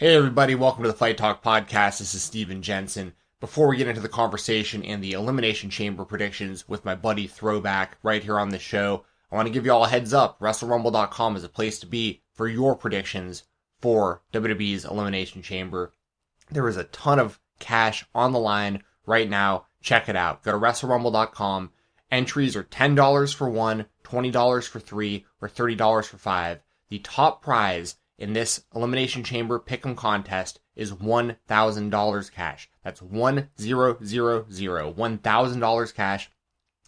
Hey, everybody, welcome to the Fight Talk Podcast. This is Steven Jensen. Before we get into the conversation and the Elimination Chamber predictions with my buddy Throwback right here on the show, I want to give you all a heads up. WrestleRumble.com is a place to be for your predictions for WWE's Elimination Chamber. There is a ton of cash on the line right now. Check it out. Go to WrestleRumble.com. Entries are $10 for one, $20 for three, or $30 for five. The top prize in this Elimination Chamber Pick'em contest is $1,000 cash. That's one zero zero zero. $1,000 cash.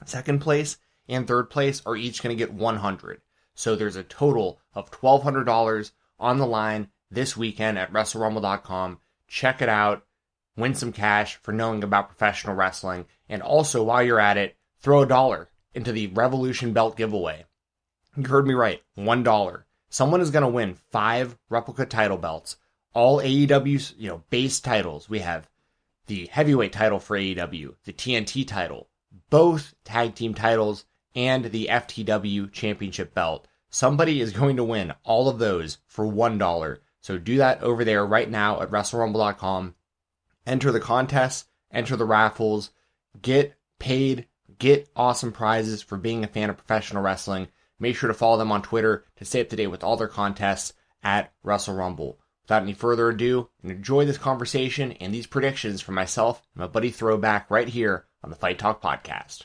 Second place and third place are each going to get 100. So there's a total of $1,200 on the line this weekend at WrestleRumble.com. Check it out. Win some cash for knowing about professional wrestling. And also, while you're at it, throw a dollar into the Revolution Belt giveaway. You heard me right. One dollar someone is going to win five replica title belts, all AEW, you know, base titles. We have the heavyweight title for AEW, the TNT title, both tag team titles, and the FTW championship belt. Somebody is going to win all of those for $1. So do that over there right now at WrestleRumble.com. Enter the contests, enter the raffles, get paid, get awesome prizes for being a fan of professional wrestling. Make sure to follow them on Twitter to stay up to date with all their contests at Wrestle Rumble. Without any further ado, enjoy this conversation and these predictions from myself and my buddy Throwback right here on the Fight Talk Podcast.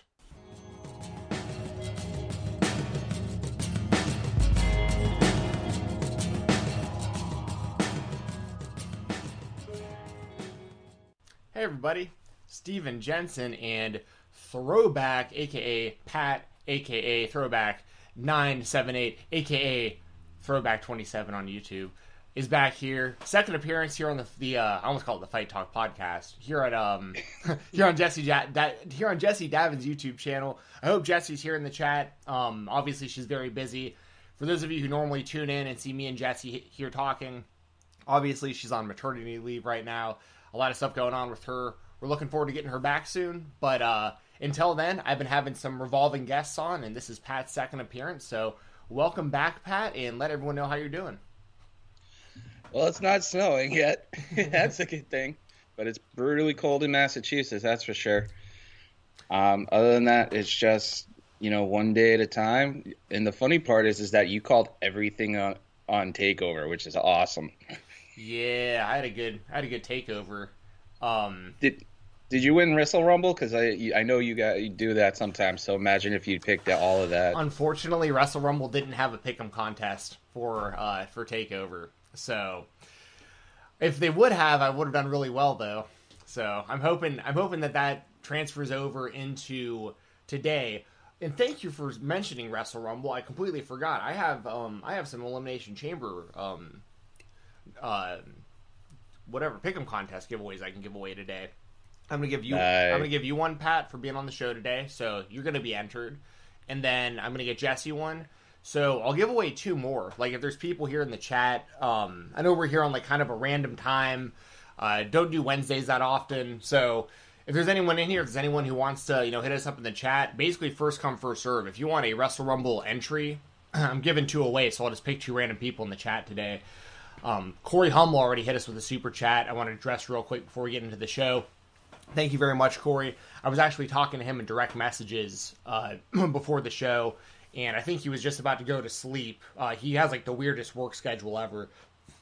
Hey everybody, Steven Jensen and Throwback, aka Pat, aka Throwback 978, aka Throwback 27 on YouTube, is back here. Second appearance here on the the uh, I almost call it the Fight Talk podcast here at um here on Jesse ja- da- here on Jesse Davin's YouTube channel. I hope Jesse's here in the chat. Um, obviously she's very busy. For those of you who normally tune in and see me and Jesse here talking, obviously she's on maternity leave right now. A lot of stuff going on with her. We're looking forward to getting her back soon, but uh until then, I've been having some revolving guests on, and this is Pat's second appearance. So, welcome back, Pat, and let everyone know how you're doing. Well, it's not snowing yet. that's a good thing, but it's brutally cold in Massachusetts. That's for sure. Um, other than that, it's just you know one day at a time. And the funny part is, is that you called everything on on takeover, which is awesome. Yeah, I had a good, I had a good takeover. Um, did did you win Wrestle Rumble? Because I I know you got you do that sometimes. So imagine if you picked all of that. Unfortunately, Wrestle Rumble didn't have a pick'em contest for uh, for Takeover. So if they would have, I would have done really well though. So I'm hoping I'm hoping that that transfers over into today. And thank you for mentioning Wrestle Rumble. I completely forgot. I have um I have some Elimination Chamber um uh whatever pick'em contest giveaways I can give away today. I'm gonna give you nice. I'm gonna give you one Pat for being on the show today, so you're gonna be entered, and then I'm gonna get Jesse one. So I'll give away two more. Like if there's people here in the chat, um, I know we're here on like kind of a random time. Uh, don't do Wednesdays that often, so if there's anyone in here, if there's anyone who wants to, you know, hit us up in the chat, basically first come first serve. If you want a Wrestle Rumble entry, I'm giving two away, so I'll just pick two random people in the chat today. Um, Corey Hummel already hit us with a super chat. I want to address real quick before we get into the show. Thank you very much, Corey. I was actually talking to him in direct messages uh, before the show, and I think he was just about to go to sleep. Uh, he has like the weirdest work schedule ever,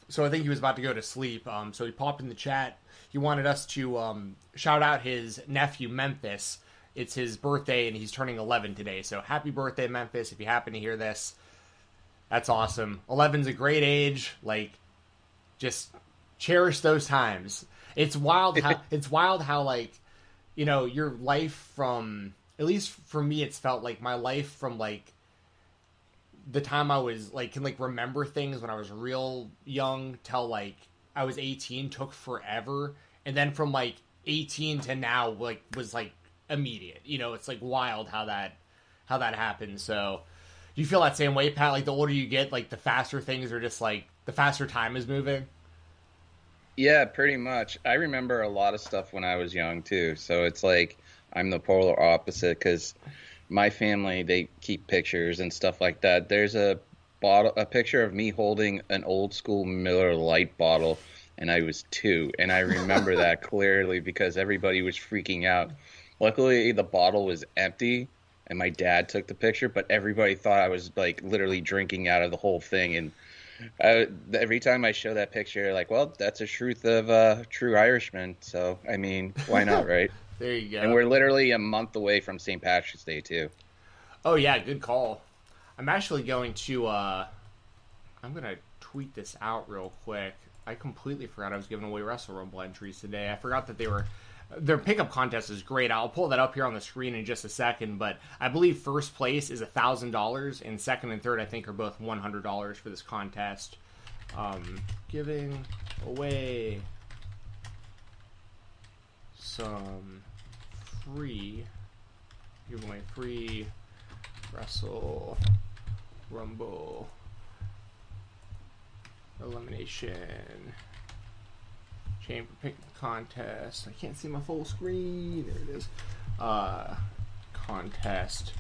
so I think he was about to go to sleep. Um, so he popped in the chat. He wanted us to um, shout out his nephew Memphis. It's his birthday, and he's turning 11 today. So happy birthday, Memphis! If you happen to hear this, that's awesome. 11's a great age. Like, just cherish those times. It's wild how it's wild how like you know your life from at least for me it's felt like my life from like the time I was like can like remember things when I was real young till like I was 18 took forever. And then from like 18 to now like was like immediate. You know it's like wild how that how that happens so do you feel that same way Pat? Like the older you get like the faster things are just like the faster time is moving yeah, pretty much. I remember a lot of stuff when I was young too. So it's like I'm the polar opposite because my family they keep pictures and stuff like that. There's a bottle, a picture of me holding an old school Miller Lite bottle and I was two, and I remember that clearly because everybody was freaking out. Luckily, the bottle was empty, and my dad took the picture, but everybody thought I was like literally drinking out of the whole thing, and I, every time I show that picture, like, well, that's a truth of uh, true Irishman. So, I mean, why not, right? there you go. And we're literally a month away from St. Patrick's Day too. Oh yeah, good call. I'm actually going to. uh I'm gonna tweet this out real quick. I completely forgot I was giving away Wrestle Rumble entries today. I forgot that they were. Their pickup contest is great. I'll pull that up here on the screen in just a second. But I believe first place is thousand dollars, and second and third I think are both one hundred dollars for this contest. Um, giving away some free, giving away free Wrestle Rumble elimination chamber pick contest. I can't see my full screen. There it is. Uh, contest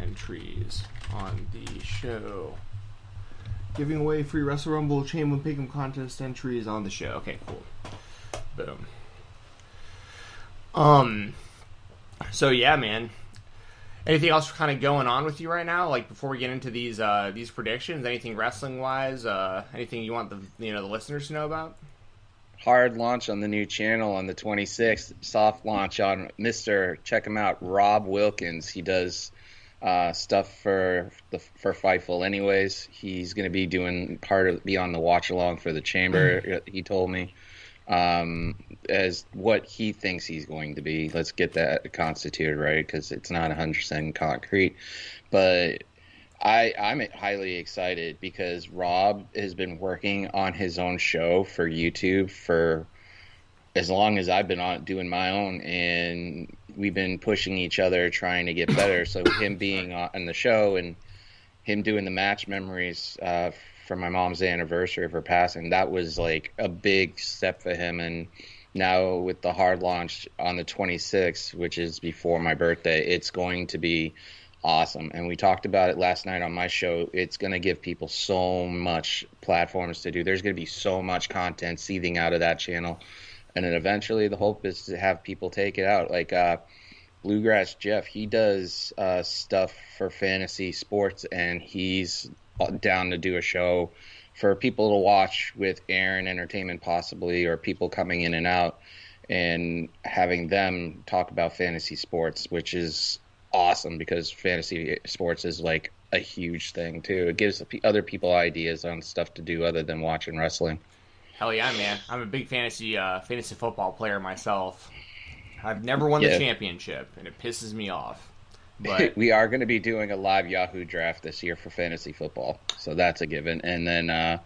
entries on the show. Giving away free Wrestle Rumble Chamber Pick'em contest entries on the show. Okay, cool. Boom. Um. So yeah, man. Anything else kind of going on with you right now? Like before we get into these uh, these predictions, anything wrestling wise? Uh, anything you want the you know the listeners to know about? Hard launch on the new channel on the 26th. Soft launch on Mister. Check him out, Rob Wilkins. He does uh, stuff for the for Fightful. Anyways, he's going to be doing part of be on the watch along for the chamber. he told me um, as what he thinks he's going to be. Let's get that constituted right because it's not 100% concrete. But I, I'm highly excited because Rob has been working on his own show for YouTube for as long as I've been on doing my own, and we've been pushing each other, trying to get better. So him being on the show and him doing the match memories uh, for my mom's anniversary of her passing, that was like a big step for him. And now with the hard launch on the 26th, which is before my birthday, it's going to be awesome. And we talked about it last night on my show. It's going to give people so much platforms to do. There's going to be so much content seething out of that channel. And then eventually the hope is to have people take it out. Like, uh, Bluegrass Jeff, he does uh, stuff for fantasy sports, and he's down to do a show for people to watch with Aaron Entertainment, possibly, or people coming in and out, and having them talk about fantasy sports, which is awesome because fantasy sports is like a huge thing too. It gives other people ideas on stuff to do other than watching wrestling. Hell yeah, man! I'm a big fantasy uh, fantasy football player myself. I've never won Yeah. the championship, and it pisses me off. But we are going to be doing a live Yahoo draft this year for fantasy football, so that's a given. And then uh,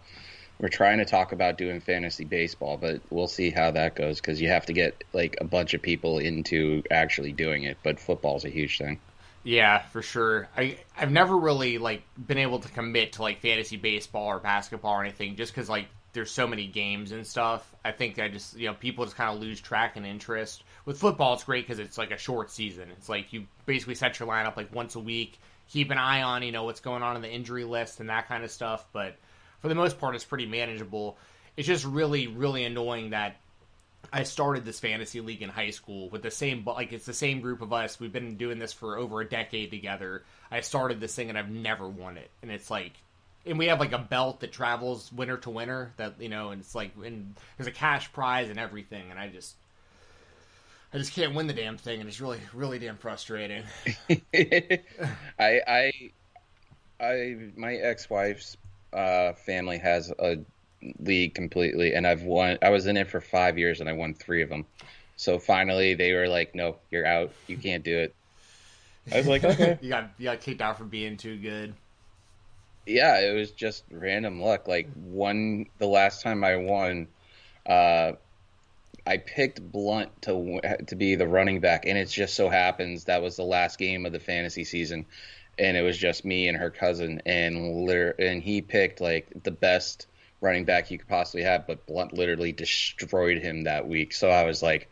we're trying to talk about doing fantasy baseball, but we'll see how that goes because you have to get like a bunch of people into actually doing it. But football's a huge thing. Yeah, for sure. I I've never really like been able to commit to like fantasy baseball or basketball or anything just because like there's so many games and stuff. I think I just you know people just kind of lose track and interest. With football, it's great because it's like a short season. It's like you basically set your lineup like once a week, keep an eye on you know what's going on in the injury list and that kind of stuff. But for the most part, it's pretty manageable. It's just really really annoying that I started this fantasy league in high school with the same, like it's the same group of us. We've been doing this for over a decade together. I started this thing and I've never won it, and it's like, and we have like a belt that travels winner to winner. That you know, and it's like, and there's a cash prize and everything, and I just, I just can't win the damn thing, and it's really, really damn frustrating. I, I, I, my ex-wife's uh, family has a league completely, and I've won. I was in it for five years, and I won three of them. So finally, they were like, "No, you're out. You can't do it." I was like, "Okay." you got you got kicked out for being too good. yeah, it was just random luck. Like one, the last time I won, uh, I picked Blount to to be the running back, and it just so happens that was the last game of the fantasy season, and it was just me and her cousin, and liter- and he picked like the best running back you could possibly have, but Blount literally destroyed him that week. So I was like.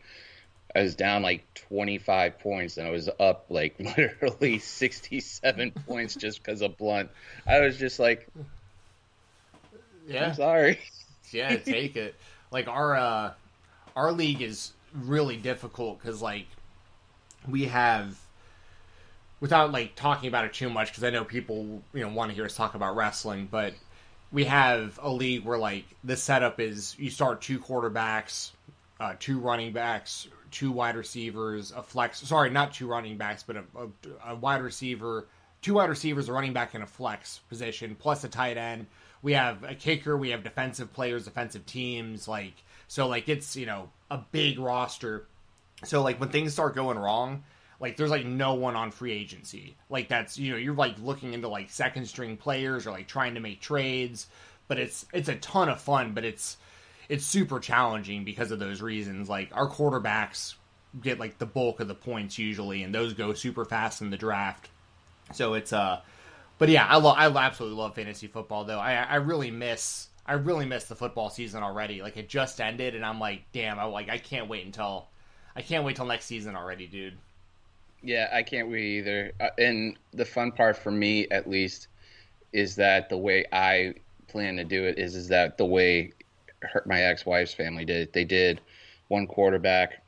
I was down like 25 points and I was up like literally 67 points just because of Blount. I was just like, Yeah, I'm sorry. yeah, take it. like our uh our league is really difficult because like we have without like talking about it too much because I know people you know want to hear us talk about wrestling, but we have a league where like the setup is you start two quarterbacks, uh, two running backs, two wide receivers, a flex. Sorry, not two running backs, but a, a, a wide receiver, two wide receivers, a running back, and a flex position, plus a tight end. We have a kicker. We have defensive players, defensive teams. Like so, like it's you know a big roster. So like when things start going wrong, like there's like no one on free agency. Like that's you know you're like looking into like second string players or like trying to make trades, but it's it's a ton of fun, but it's it's super challenging because of those reasons. Like our quarterbacks get like the bulk of the points usually, and those go super fast in the draft. So it's uh, but yeah, I love I absolutely love fantasy football though. I I really miss I really miss the football season already. Like it just ended, and I'm like, damn, I like I can't wait until I can't wait till next season already, dude. Yeah, I can't wait either. Uh, and the fun part for me, at least, is that the way I plan to do it is is that the way her, my ex-wife's family did it. They did one quarterback,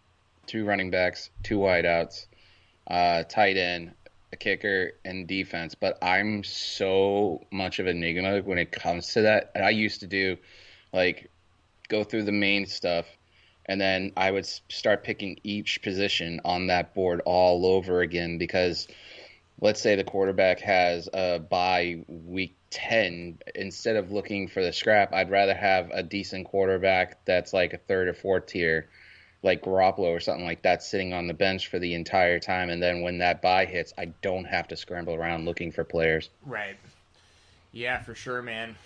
two running backs, two wideouts, uh, tight end, a kicker, and defense. But I'm so much of an enigma when it comes to that. And I used to do like go through the main stuff and then I would start picking each position on that board all over again because let's say the quarterback has a bye week 10 instead of looking for the scrap I'd rather have a decent quarterback that's like a third or fourth tier like Garoppolo or something like that sitting on the bench for the entire time and then when that bye hits I don't have to scramble around looking for players. Right. Yeah for sure man.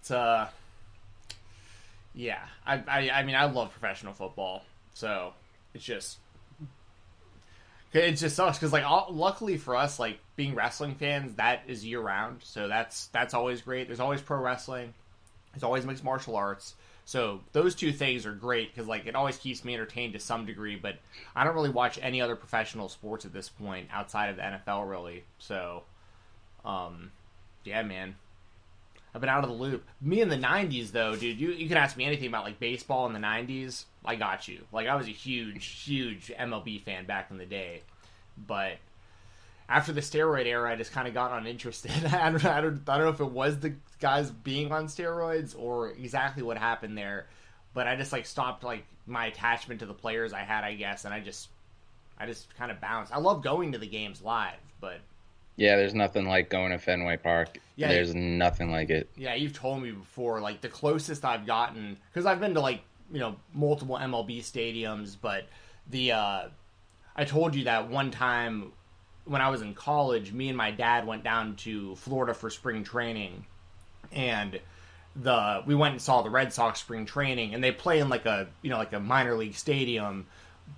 It's uh yeah, I, I, I mean, I love professional football, so it's just it just sucks because like all, luckily for us, like being wrestling fans, that is year round, so that's that's always great. There's always pro wrestling, there's always mixed martial arts, so those two things are great because like it always keeps me entertained to some degree. But I don't really watch any other professional sports at this point outside of the NFL, really. So, um, yeah, man, I've been out of the loop. Me in the '90s, though, dude, you you can ask me anything about like baseball in the '90s. I got you. Like I was a huge, huge MLB fan back in the day, but after the steroid era, I just kind of got uninterested. I don't, I don't, I don't know if it was the guys being on steroids or exactly what happened there, but I just like stopped like my attachment to the players I had, I guess, and I just, I just kind of bounced. I love going to the games live, but yeah, there's nothing like going to Fenway Park. Yeah, there's nothing like it. Yeah, you've told me before. Like the closest I've gotten, because I've been to like you know multiple MLB stadiums, but the uh, I told you that one time when I was in college, me and my dad went down to Florida for spring training, and the we went and saw the Red Sox spring training, and they play in like a you know like a minor league stadium,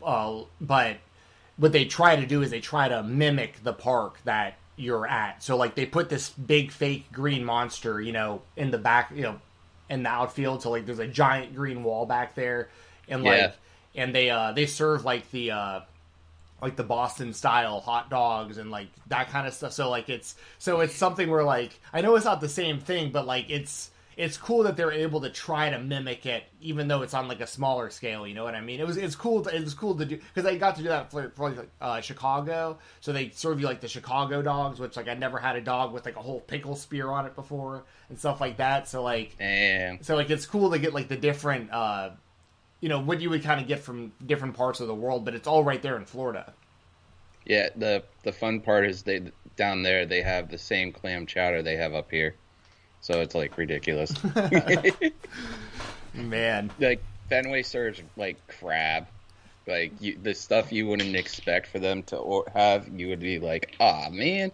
uh, but what they try to do is they try to mimic the park that you're at. So like they put this big fake green monster, you know, in the back, you know, in the outfield. So like there's a giant green wall back there, and like yeah. and they uh they serve like the uh like the Boston style hot dogs and like that kind of stuff. So like it's so it's something where like I know it's not the same thing, but like it's it's cool that they're able to try to mimic it, even though it's on like a smaller scale. You know what I mean? It was it's cool. To, it was cool to do because they got to do that for, for like, uh, Chicago. So they serve you like the Chicago dogs, which like I never had a dog with like a whole pickle spear on it before and stuff like that. So like, Damn. so like it's cool to get like the different, uh, you know, what you would kind of get from different parts of the world, but it's all right there in Florida. Yeah, the the fun part is they down there they have the same clam chowder they have up here so it's like ridiculous. Man, like Fenway serves like crab, like you, the stuff you wouldn't expect for them to have. You would be like, ah, man.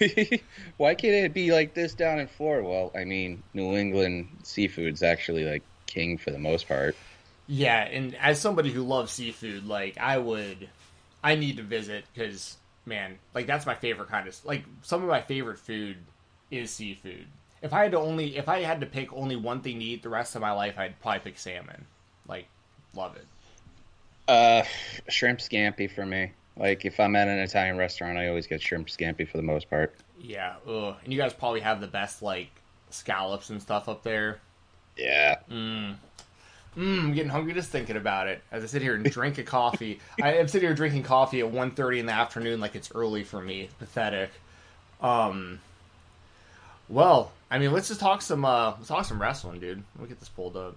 Why can't it be like this down in Florida? Well, I mean, New England seafood's actually like king for the most part. Yeah, and as somebody who loves seafood, like I would, I need to visit because man, like that's my favorite kind of like some of my favorite food is seafood if I had to only if I had to pick only one thing to eat the rest of my life, I'd probably pick salmon. Like, love it. Uh, shrimp scampi for me. Like if I'm at an Italian restaurant, I always get shrimp scampi for the most part. Yeah, ugh. and you guys probably have the best like scallops and stuff up there. Yeah. Mm. Mm, I'm getting hungry just thinking about it. As I sit here and drink a coffee, I am sitting here drinking coffee at 1.30 in the afternoon, like it's early for me. Pathetic. Um. Well, I mean, let's just talk some. Uh, let's talk some wrestling, dude. Let me get this pulled up.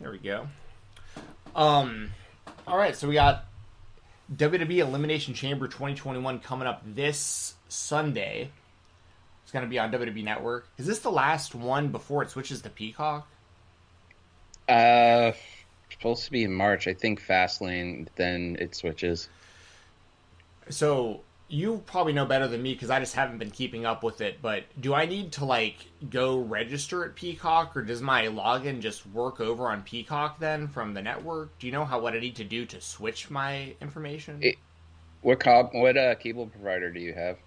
There we go. Um. All right, so we got WWE Elimination Chamber 2021 coming up this Sunday. It's going to be on WWE Network. Is this the last one before it switches to Peacock? Uh, supposed to be in March. I think Fastlane. Then it switches. So you probably know better than me because I just haven't been keeping up with it. But do I need to like go register at Peacock, or does my login just work over on Peacock then from the network? Do you know how what I need to do to switch my information? It, what com, what uh, cable provider do you have?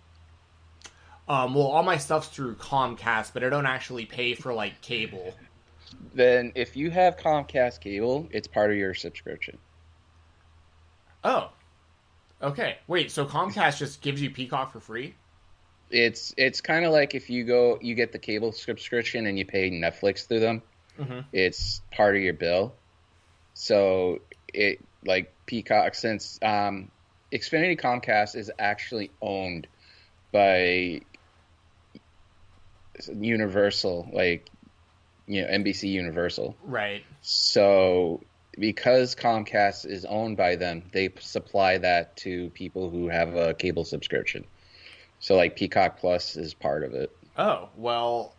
Um, well, all my stuff's through Comcast, but I don't actually pay for like cable. Then, if you have Comcast cable, it's part of your subscription. Oh, okay. Wait, so Comcast just gives you Peacock for free? It's it's kind of like if you go, you get the cable subscription and you pay Netflix through them. Mm-hmm. It's part of your bill. So it like Peacock since um, Xfinity Comcast is actually owned by Universal, like you know NBC Universal. Right. So because Comcast is owned by them, they supply that to people who have a cable subscription. So like Peacock Plus is part of it. Oh well,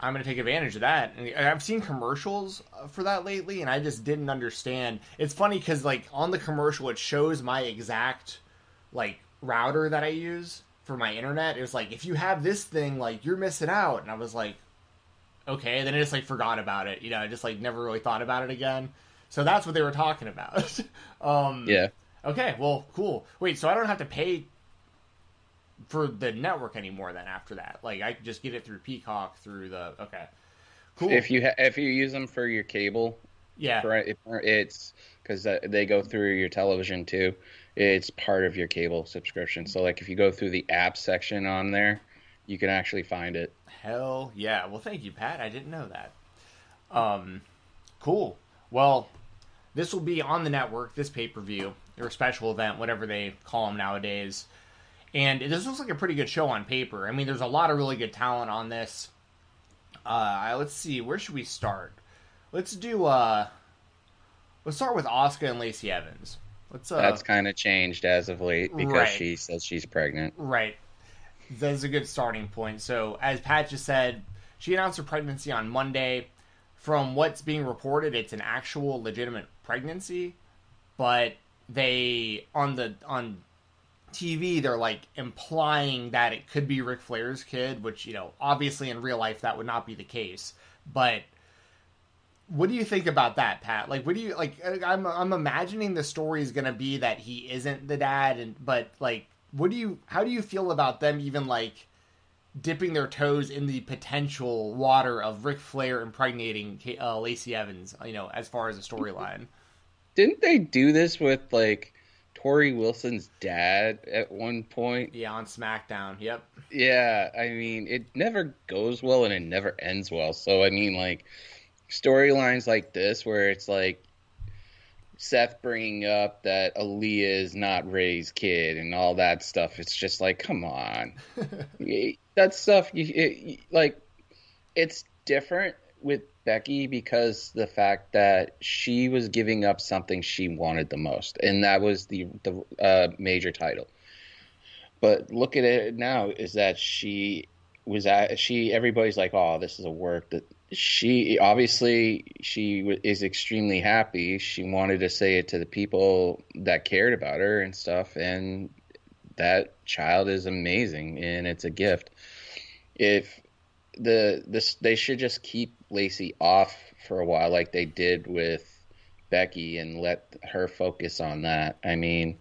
I'm going to take advantage of that. And I've seen commercials for that lately, and I just didn't understand. It's funny because like on the commercial, it shows my exact like router that I use for my internet. It was like if you have this thing, like you're missing out, and I was like, okay. Then I just like forgot about it. You know, I just like never really thought about it again. So that's what they were talking about. um, Yeah. Okay. Well, cool. Wait, so I don't have to pay for the network anymore then after that. Like I just get it through Peacock through the okay. Cool. If you ha- if you use them for your cable, yeah. right, it, it's because uh, they go through your television too. It's part of your cable subscription. So like if you go through the app section on there, you can actually find it. Hell yeah. Well, thank you, Pat. I didn't know that. Um, cool. Well, this will be on the network, this pay per view, or special event, whatever they call them nowadays. And this looks like a pretty good show on paper. I mean, there's a lot of really good talent on this. Uh, let's see, where should we start? Let's do. Uh, let's start with Asuka and Lacey Evans. Let's. Uh, That's kind of changed as of late because Right. she says she's pregnant. Right. That's a good starting point. So, as Pat just said, she announced her pregnancy on Monday. From what's being reported, it's an actual legitimate pregnancy, but they on the on TV they're like implying that it could be Ric Flair's kid, which you know obviously in real life that would not be the case. But what do you think about that, Pat? Like, what do you like? Uh, I'm I'm imagining the story is to be that he isn't the dad, and but like, what do you? How do you feel about them even like dipping their toes in the potential water of Ric Flair impregnating uh, Lacey Evans? You know, as far as a storyline. Didn't they do this with like Torrie Wilson's dad at one point? Yeah, on SmackDown. Yep. Yeah, I mean, it never goes well and it never ends well. So I mean, like storylines like this where it's like Seth bringing up that Aalyah is not Rey's kid and all that stuff. It's just like, come on, that stuff. You it, like, it's different with Becky because the fact that she was giving up something she wanted the most, and that was the the uh, major title. But look at it now: is that she was at she? Everybody's like, "Oh, this is a work that." She obviously she is extremely happy. She wanted to say it to the people that cared about her and stuff, and that child is amazing and it's a gift. If the this they should just keep Lacey off for a while, like they did with Becky, and let her focus on that. I mean,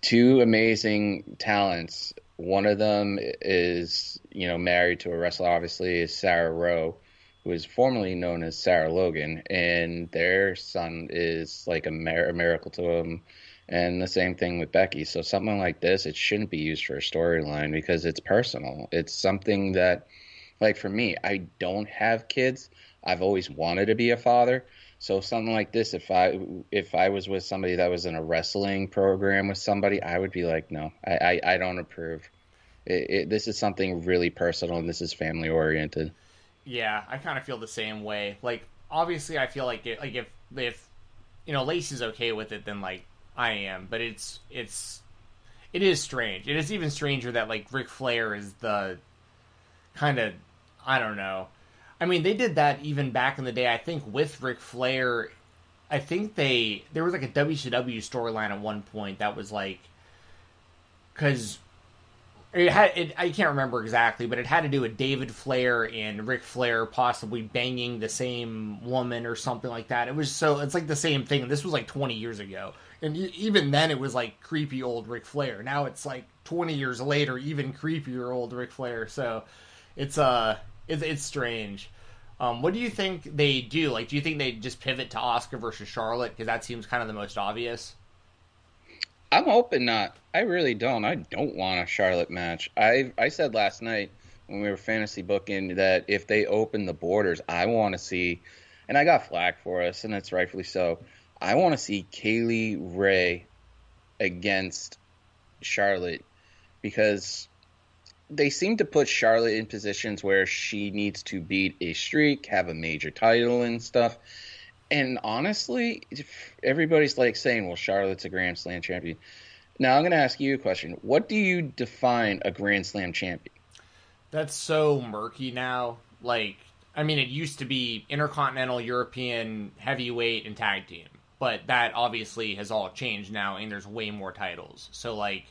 two amazing talents. One of them is you know married to a wrestler. Obviously, is Sarah Rowe, who is formerly known as Sarah Logan, and their son is like a, a miracle to them. And the same thing with Becky. So something like this, it shouldn't be used for a storyline because it's personal. It's something that like for me, I don't have kids. I've always wanted to be a father. So something like this, if I if I was with somebody that was in a wrestling program with somebody, I would be like, no, I I, I don't approve. It, it, this is something really personal, and this is family oriented. Yeah, I kind of feel the same way. Like, obviously, I feel like it, like if if you know Lacey's okay with it, then like I am. But it's it's it is strange. It is even stranger that like Ric Flair is the kind of I don't know. I mean, they did that even back in the day. I think with Ric Flair, I think they there was like a WCW storyline at one point that was like because it had it, I can't remember exactly, but it had to do with David Flair and Ric Flair possibly banging the same woman or something like that. It was so it's like the same thing. This was like 20 years ago, and even then it was like creepy old Ric Flair. Now it's like 20 years later, even creepier old Ric Flair. So it's uh it's, it's strange. Um, what do you think they do? Like, do you think they just pivot to Asuka versus Charlotte because that seems kind of the most obvious? I'm hoping not. I really don't. I don't want a Charlotte match. I I said last night when we were fantasy booking that if they open the borders, I want to see, and I got flack for us, and it's rightfully so. I want to see Kay Lee Ray against Charlotte because they seem to put Charlotte in positions where she needs to beat a streak, have a major title and stuff. And honestly, everybody's like saying, well, Charlotte's a Grand Slam champion. Now, I'm going to ask you a question. What do you define a Grand Slam champion? That's so murky now. Like, I mean, it used to be Intercontinental, European, Heavyweight, and Tag Team. But that obviously has all changed now, and there's way more titles. So, like,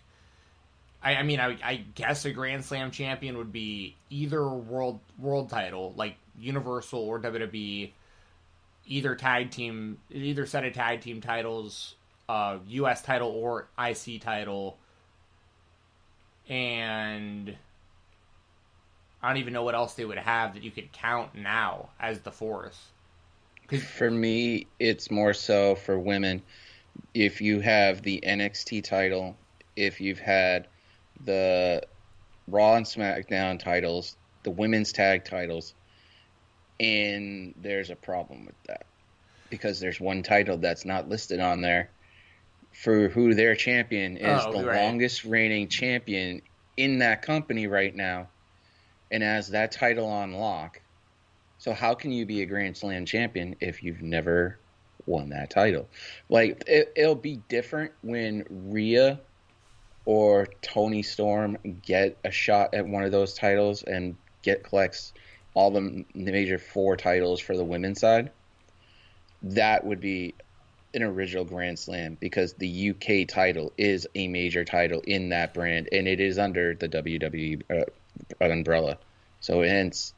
I, I mean, I, I guess a Grand Slam champion would be either world world title, like Universal or WWE, either tag team, either set of tag team titles, uh, U.S. title or IC title, and I don't even know what else they would have that you could count now as the fourth. For me, it's more so for women. If you have the NXT title, if you've had the Raw and SmackDown titles, the women's tag titles, and there's a problem with that because there's one title that's not listed on there for who their champion is oh, the right. longest reigning champion in that company right now and has that title on lock. So how can you be a Grand Slam champion if you've never won that title? Like it, it'll be different when Rhea or Toni Storm get a shot at one of those titles and get collects all the major four titles for the women's side, that would be an original Grand Slam because the UK title is a major title in that brand and it is under the WWE uh, umbrella. So hence,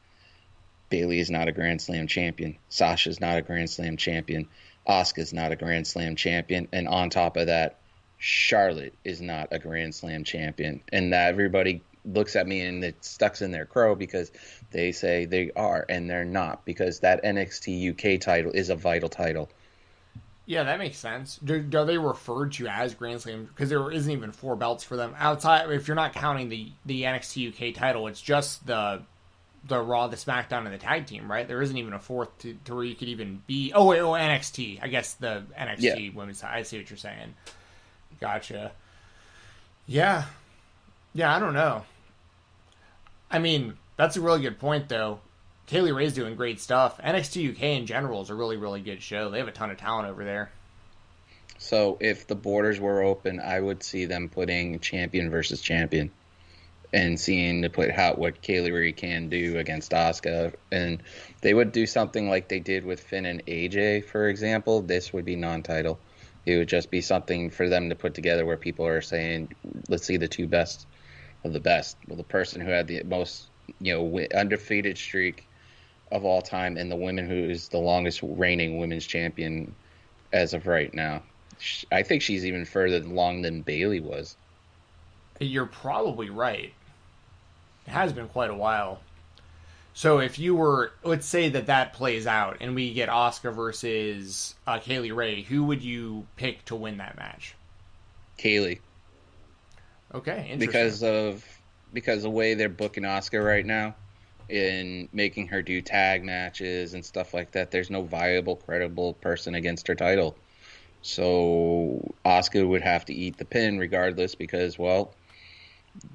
Bayley is not a Grand Slam champion. Sasha's not a Grand Slam champion. Asuka's not a Grand Slam champion. And on top of that, Charlotte is not a Grand Slam champion, and that everybody looks at me and it stucks in their crow because they say they are and they're not because that NXT UK title is a vital title. Yeah, that makes sense. Do, do they referred to as Grand Slam because there isn't even four belts for them outside? If you're not counting the the NXT UK title, it's just the the Raw, the SmackDown, and the tag team, right? There isn't even a fourth to, to where you could even be. Oh, wait, oh NXT. I guess the NXT yeah. women's. I see what you're saying. Gotcha. Yeah. Yeah, I don't know. I mean, that's a really good point, though. Kay Lee Ray's doing great stuff. NXT UK in general is a really, really good show. They have a ton of talent over there. So, if the borders were open, I would see them putting champion versus champion and seeing to put how what Kay Lee Ray can do against Asuka. And they would do something like they did with Finn and AJ, for example. This would be non title. It would just be something for them to put together where people are saying, let's see the two best of the best. Well, the person who had the most, you know, undefeated streak of all time, and the woman who is the longest reigning women's champion as of right now. I think she's even further along than Bayley was. You're probably right. It has been quite a while. So if you were, let's say that that plays out and we get Asuka versus uh, Kay Lee Ray, who would you pick to win that match? Kay Lee. Okay, because of because the way they're booking Asuka right now, in making her do tag matches and stuff like that. There's no viable, credible person against her title. So Asuka would have to eat the pin regardless because, well,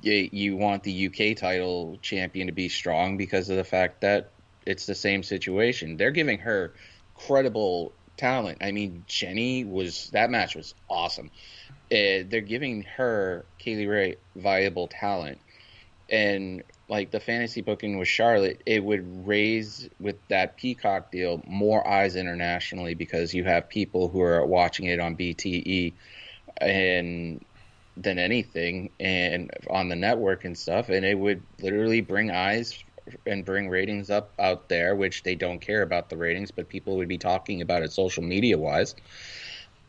you, you want the UK title champion to be strong because of the fact that it's the same situation. They're giving her credible talent. I mean, Jenny was that match was awesome. Uh, they're giving her Kay Lee Ray viable talent, and like the fantasy booking with Charlotte, it would raise with that Peacock deal more eyes internationally because you have people who are watching it on BTE and than anything and on the network and stuff and it would literally bring eyes and bring ratings up out there which they don't care about the ratings but people would be talking about it social media wise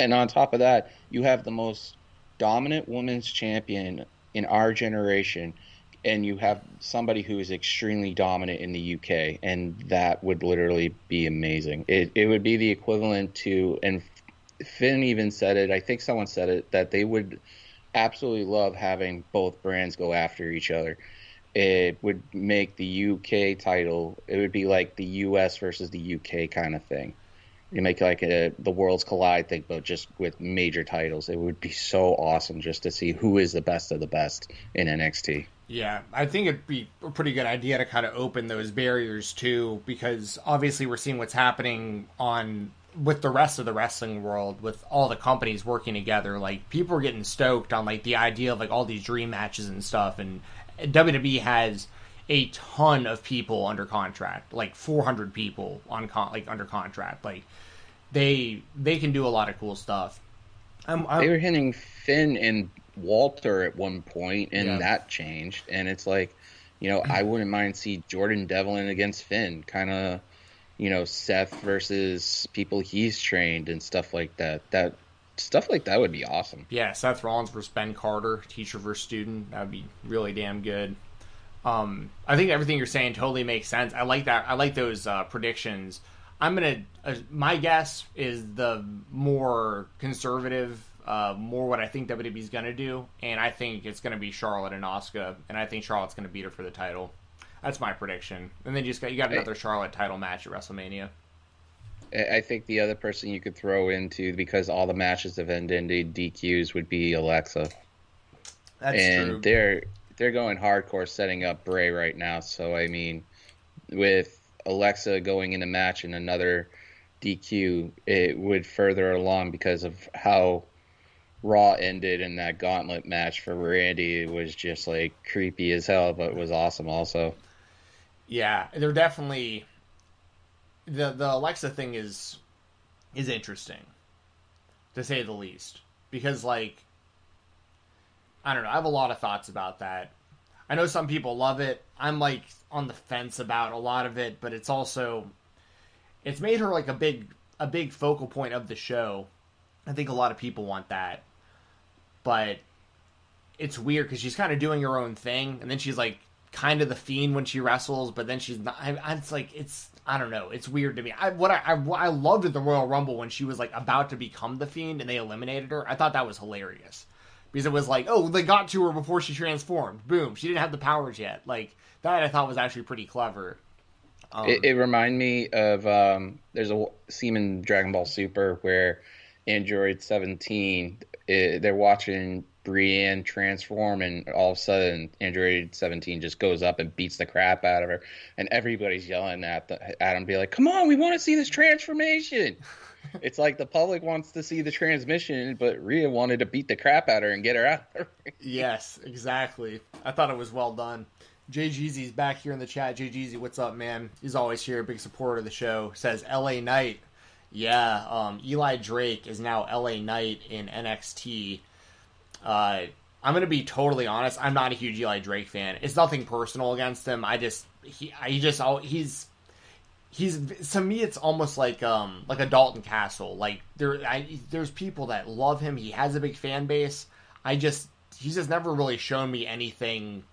and on top of that you have the most dominant women's champion in our generation and you have somebody who is extremely dominant in the UK, and that would literally be amazing. It it would be the equivalent to, and Finn even said it. I think someone said it that they would absolutely love having both brands go after each other. It would make the UK title. It would be like the US versus the UK kind of thing. You make like a the worlds collide thing, but just with major titles. It would be so awesome just to see who is the best of the best in NXT. Yeah, I think it'd be a pretty good idea to kind of open those barriers too, because obviously we're seeing what's happening on with the rest of the wrestling world, with all the companies working together. Like people are getting stoked on like the idea of like all these dream matches and stuff, and WWE has a ton of people under contract, like 400 people on con- like under contract. Like they they can do a lot of cool stuff. I'm, I'm, they were hitting Finn and Walter at one point, and yeah. that changed. And it's like, you know, I wouldn't mind see Jordan Devlin against Finn, kind of, you know, Seth versus people he's trained and stuff like that. That stuff like that would be awesome. Yeah, Seth Rollins versus Ben Carter, teacher versus student. That would be really damn good. Um, I think everything you're saying totally makes sense. I like that. I like those uh, predictions. I'm gonna. Uh, my guess is the more conservative uh, more what I think WWE's going to do, and I think it's going to be Charlotte and Asuka, and I think Charlotte's going to beat her for the title. That's my prediction. And then you just got you got another Charlotte title match at WrestleMania. I think the other person you could throw into because all the matches have ended in DQs would be Alexa. That's and true. they're they're going hardcore setting up Bray right now. So I mean, with Alexa going in a match and another DQ, it would further along because of how Raw ended in that gauntlet match for Randy It was just like creepy as hell, but was awesome also. Yeah, they're definitely the the Alexa thing is is interesting to say the least because like I don't know, I have a lot of thoughts about that. I know some people love it. I'm like on the fence about a lot of it, but it's also it's made her like a big a big focal point of the show. I think a lot of people want that but it's weird because she's kind of doing her own thing, and then she's like kind of the fiend when she wrestles, but then she's not. It's like it's I don't know. It's weird to me. I what I, I I loved at the Royal Rumble when she was like about to become the fiend and they eliminated her. I thought that was hilarious because it was like oh they got to her before she transformed. Boom, she didn't have the powers yet. Like that I thought was actually pretty clever. Um, it, it reminded me of um, there's a scene in Dragon Ball Super where Android 17 it, they're watching Brienne transform, and all of a sudden, Android 17 just goes up and beats the crap out of her, and everybody's yelling at the, at him, be like, "Come on, we want to see this transformation." it's like the public wants to see the transmission, but Rhea wanted to beat the crap out of her and get her out. yes, exactly. I thought it was well done. Jay Jeezy's back here in the chat. Jay Jeezy, what's up, man? He's always here, big supporter of the show. Says L.A. Knight yeah, um, Eli Drake is now LA Knight in NXT. Uh, I'm gonna be totally honest. I'm not a huge Eli Drake fan. It's nothing personal against him. I just he he just he's he's to me it's almost like um like a Dalton Castle. Like there I, there's people that love him. He has a big fan base. I just he's just never really shown me anything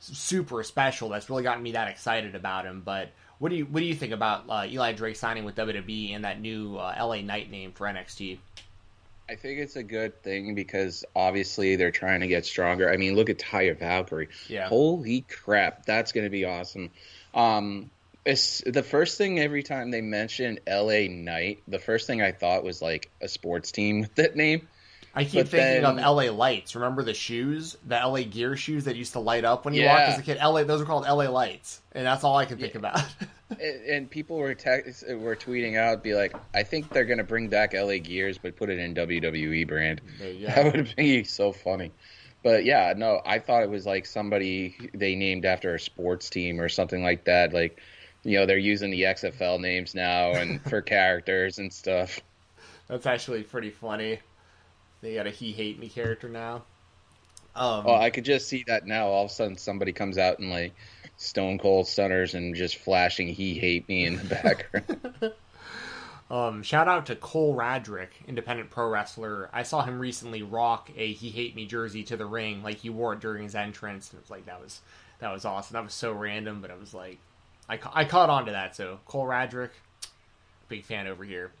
super special that's really gotten me that excited about him. But what do you what do you think about uh, Eli Drake signing with WWE and that new uh, LA Knight name for NXT? I think it's a good thing because obviously they're trying to get stronger. I mean, look at Taya Valkyrie. Yeah. Holy crap, that's going to be awesome. Um, it's the first thing every time they mention L.A. Knight, the first thing I thought was like a sports team with that name. I keep But thinking then- of LA lights. Remember the shoes, the LA gear shoes that used to light up when you Yeah. walked as a kid? LA, those are called LA lights, and that's all I can think Yeah. about. And, people were text, were tweeting out, be like, I think they're gonna bring back L.A. Gears, but put it in WWE brand. you That would be so funny. But yeah, no, I thought it was like somebody they named after a sports team or something like that. Like, you know, they're using the XFL names now and for characters and stuff. That's actually pretty funny. They got a he hate me character now. Um, Oh, I could just see that now. All of a sudden, somebody comes out and like Stone Cold Stunners and just flashing "He hate me" in the background. Um, shout out to Cole Radrick, independent pro wrestler. I saw him recently rock a "He Hate Me" jersey to the ring, like he wore it during his entrance. And it was like that was that was awesome. That was so random, but it was like I ca- I caught on to that. So Cole Radrick, big fan over here.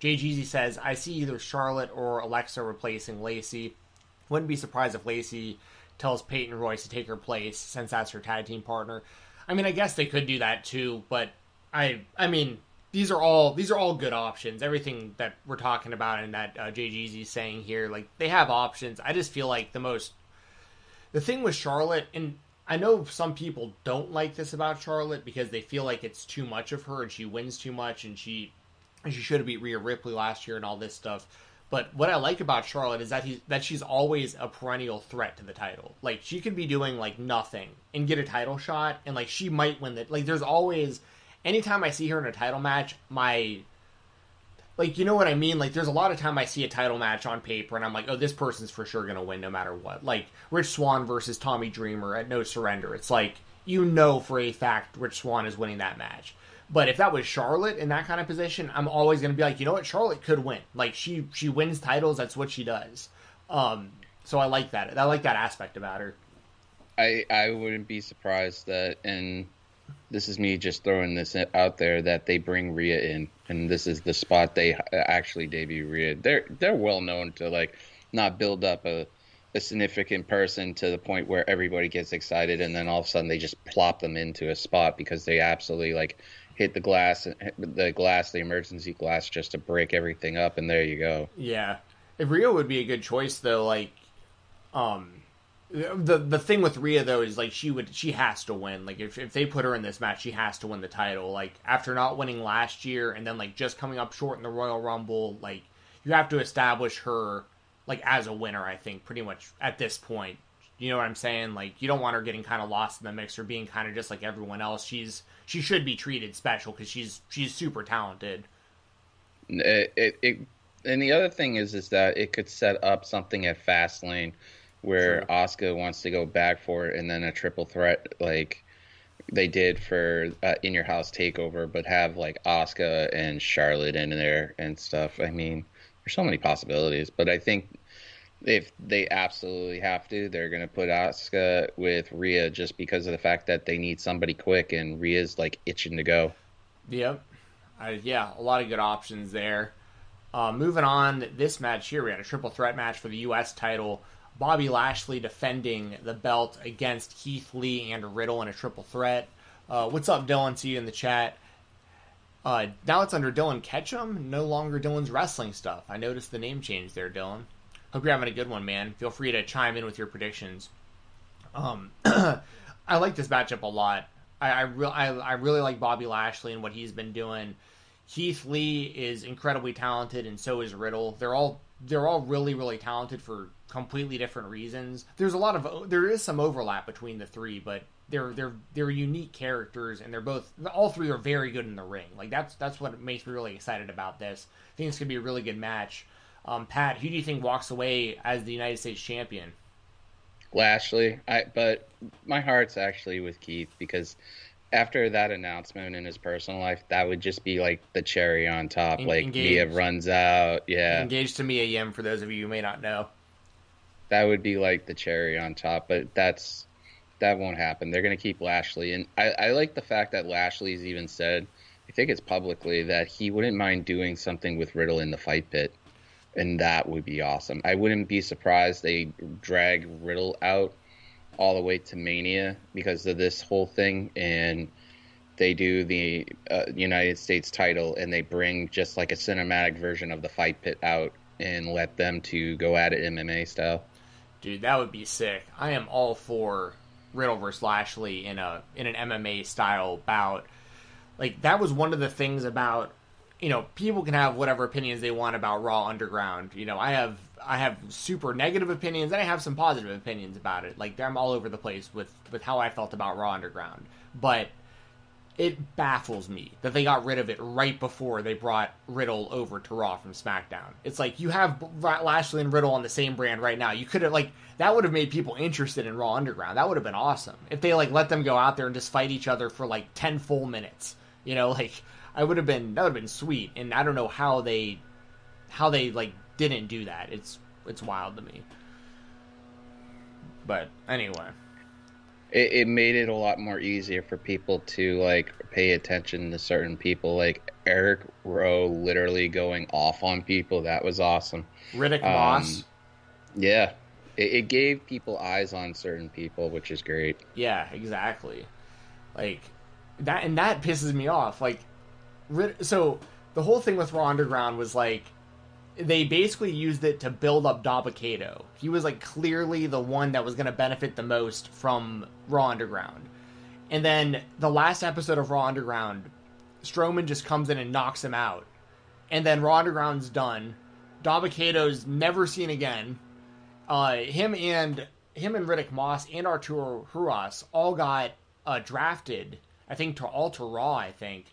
Jay Jeezy says I see either Charlotte or Alexa replacing Lacey. Wouldn't be surprised if Lacey tells Peyton Royce to take her place since that's her tag team partner. I mean, I guess they could do that too, but I I mean these are all these are all good options. Everything that we're talking about and that uh, JGZ is saying here, like they have options. I just feel like the most the thing with Charlotte, and I know some people don't like this about Charlotte because they feel like it's too much of her and she wins too much and she she should have beat Rhea Ripley last year and all this stuff. But what I like about Charlotte is that he that she's always a perennial threat to the title. Like she could be doing like nothing and get a title shot, and like she might win the like. There's always anytime I see her in a title match, my like you know what I mean. Like there's a lot of time I see a title match on paper, and I'm like, oh, this person's for sure gonna win no matter what. Like Rich Swann versus Tommy Dreamer at No Surrender. It's like you know for a fact Rich Swann is winning that match. But if that was Charlotte in that kind of position, I'm always going to be like, you know what, Charlotte could win. Like she she wins titles. That's what she does. Um, so I like that. I like that aspect about her. I I wouldn't be surprised that, and this is me just throwing this out there that they bring Rhea in, and this is the spot they actually debut Rhea. They're they're well known to like not build up a a significant person to the point where everybody gets excited, and then all of a sudden they just plop them into a spot because they absolutely like hit the glass, the glass, the emergency glass, just to break everything up, and there you go. Yeah, if Rhea would be a good choice though. Like, um, the the thing with Rhea though is like she would she has to win. Like if if they put her in this match, she has to win the title. Like after not winning last year and then like just coming up short in the Royal Rumble, like you have to establish her like as a winner. I think pretty much at this point. You know what I'm saying? Like you don't want her getting kind of lost in the mix or being kind of just like everyone else. She's she should be treated special because she's she's super talented. It, it, it, and the other thing is, is that it could set up something at Fastlane where True. Asuka wants to go back for it, and then a triple threat like they did for uh, In Your House Takeover, but have like Asuka and Charlotte in there and stuff. I mean, there's so many possibilities, but I think if they absolutely have to, they're gonna put Asuka with Rhea just because of the fact that they need somebody quick, and Rhea's like itching to go. Yep. Yeah, a lot of good options there. Uh, moving on, this match here, we had a triple threat match for the U.S. title. Bobby Lashley defending the belt against Keith Lee and Riddle in a triple threat. Uh, what's up, Dylan? See you in the chat. Uh, now it's under Dylan Ketchum, no longer Dylan's wrestling stuff. I noticed the name change there, Dylan. Hope you're having a good one, man. Feel free to chime in with your predictions. Um, I like this matchup a lot. I I, re- I I really like Bobby Lashley and what he's been doing. Keith Lee is incredibly talented, and so is Riddle. They're all they're all really really talented for completely different reasons. There's a lot of there is some overlap between the three, but they're they're they're unique characters, and they're both all three are very good in the ring. Like that's that's what makes me really excited about this. I think it's gonna be a really good match. Um, Pat, who do you think walks away as the United States champion? Lashley, I but my heart's actually with Keith because after that announcement in his personal life, that would just be like the cherry on top. En- like Mia runs out, yeah, Engaged to Mia Yim, for those of you who may not know. that would be like the cherry on top. But that's that won't happen. They're gonna keep Lashley, and I, I like the fact that Lashley's even said, I think it's publicly that he wouldn't mind doing something with Riddle in the fight pit. And that would be awesome. I wouldn't be surprised they drag Riddle out all the way to Mania because of this whole thing, and they do the uh, United States title and they bring just like a cinematic version of the fight pit out and let them to go at it MMA style. Dude, that would be sick. I am all for Riddle versus Lashley in a in an MMA style bout. Like that was one of the things about you know people can have whatever opinions they want about Raw Underground. You know, I have I have super negative opinions and I have some positive opinions about it. Like I'm all over the place with with how I felt about Raw Underground, but it baffles me that they got rid of it right before they brought Riddle over to Raw from SmackDown. It's like you have Lashley and Riddle on the same brand right now. You could have like that would have made people interested in Raw Underground. That would have been awesome if they like let them go out there and just fight each other for like ten full minutes. You know, like I would have been that would have been sweet. And I don't know how they how they like didn't do that. It's it's wild to me. But anyway it, it made it a lot more easier for people to like pay attention to certain people like Eric Rowe literally going off on people. That was awesome. Riddick um, Moss. Yeah. It, it, gave people eyes on certain people, which is great. Yeah, exactly. Like that, and that pisses me off. Like, so the whole thing with Raw Underground was like they basically used it to build up Dabba-Kato. He was like clearly the one that was going to benefit the most from Raw Underground. And then the last episode of Raw Underground, Strowman just comes in and knocks him out. And then Raw Underground's done. Dabba-Kato's never seen again. Uh, him and him and Riddick Moss and Arturo Ruas all got uh, drafted. I think to Alter Raw. I think,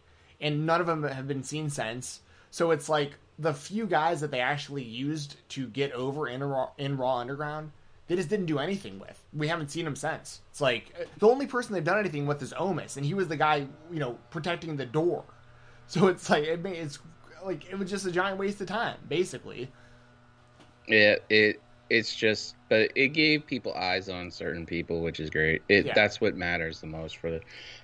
and none of them have been seen since. So it's like the few guys that they actually used to get over in Raw, in Raw Underground, they just didn't do anything with. We haven't seen them since. It's like the only person they've done anything with is Omis, and he was the guy you know protecting the door. So it's like it it's like it was just a giant waste of time, basically. Yeah, it it's just, but it gave people eyes on certain people, which is great. It yeah. that's what matters the most for the.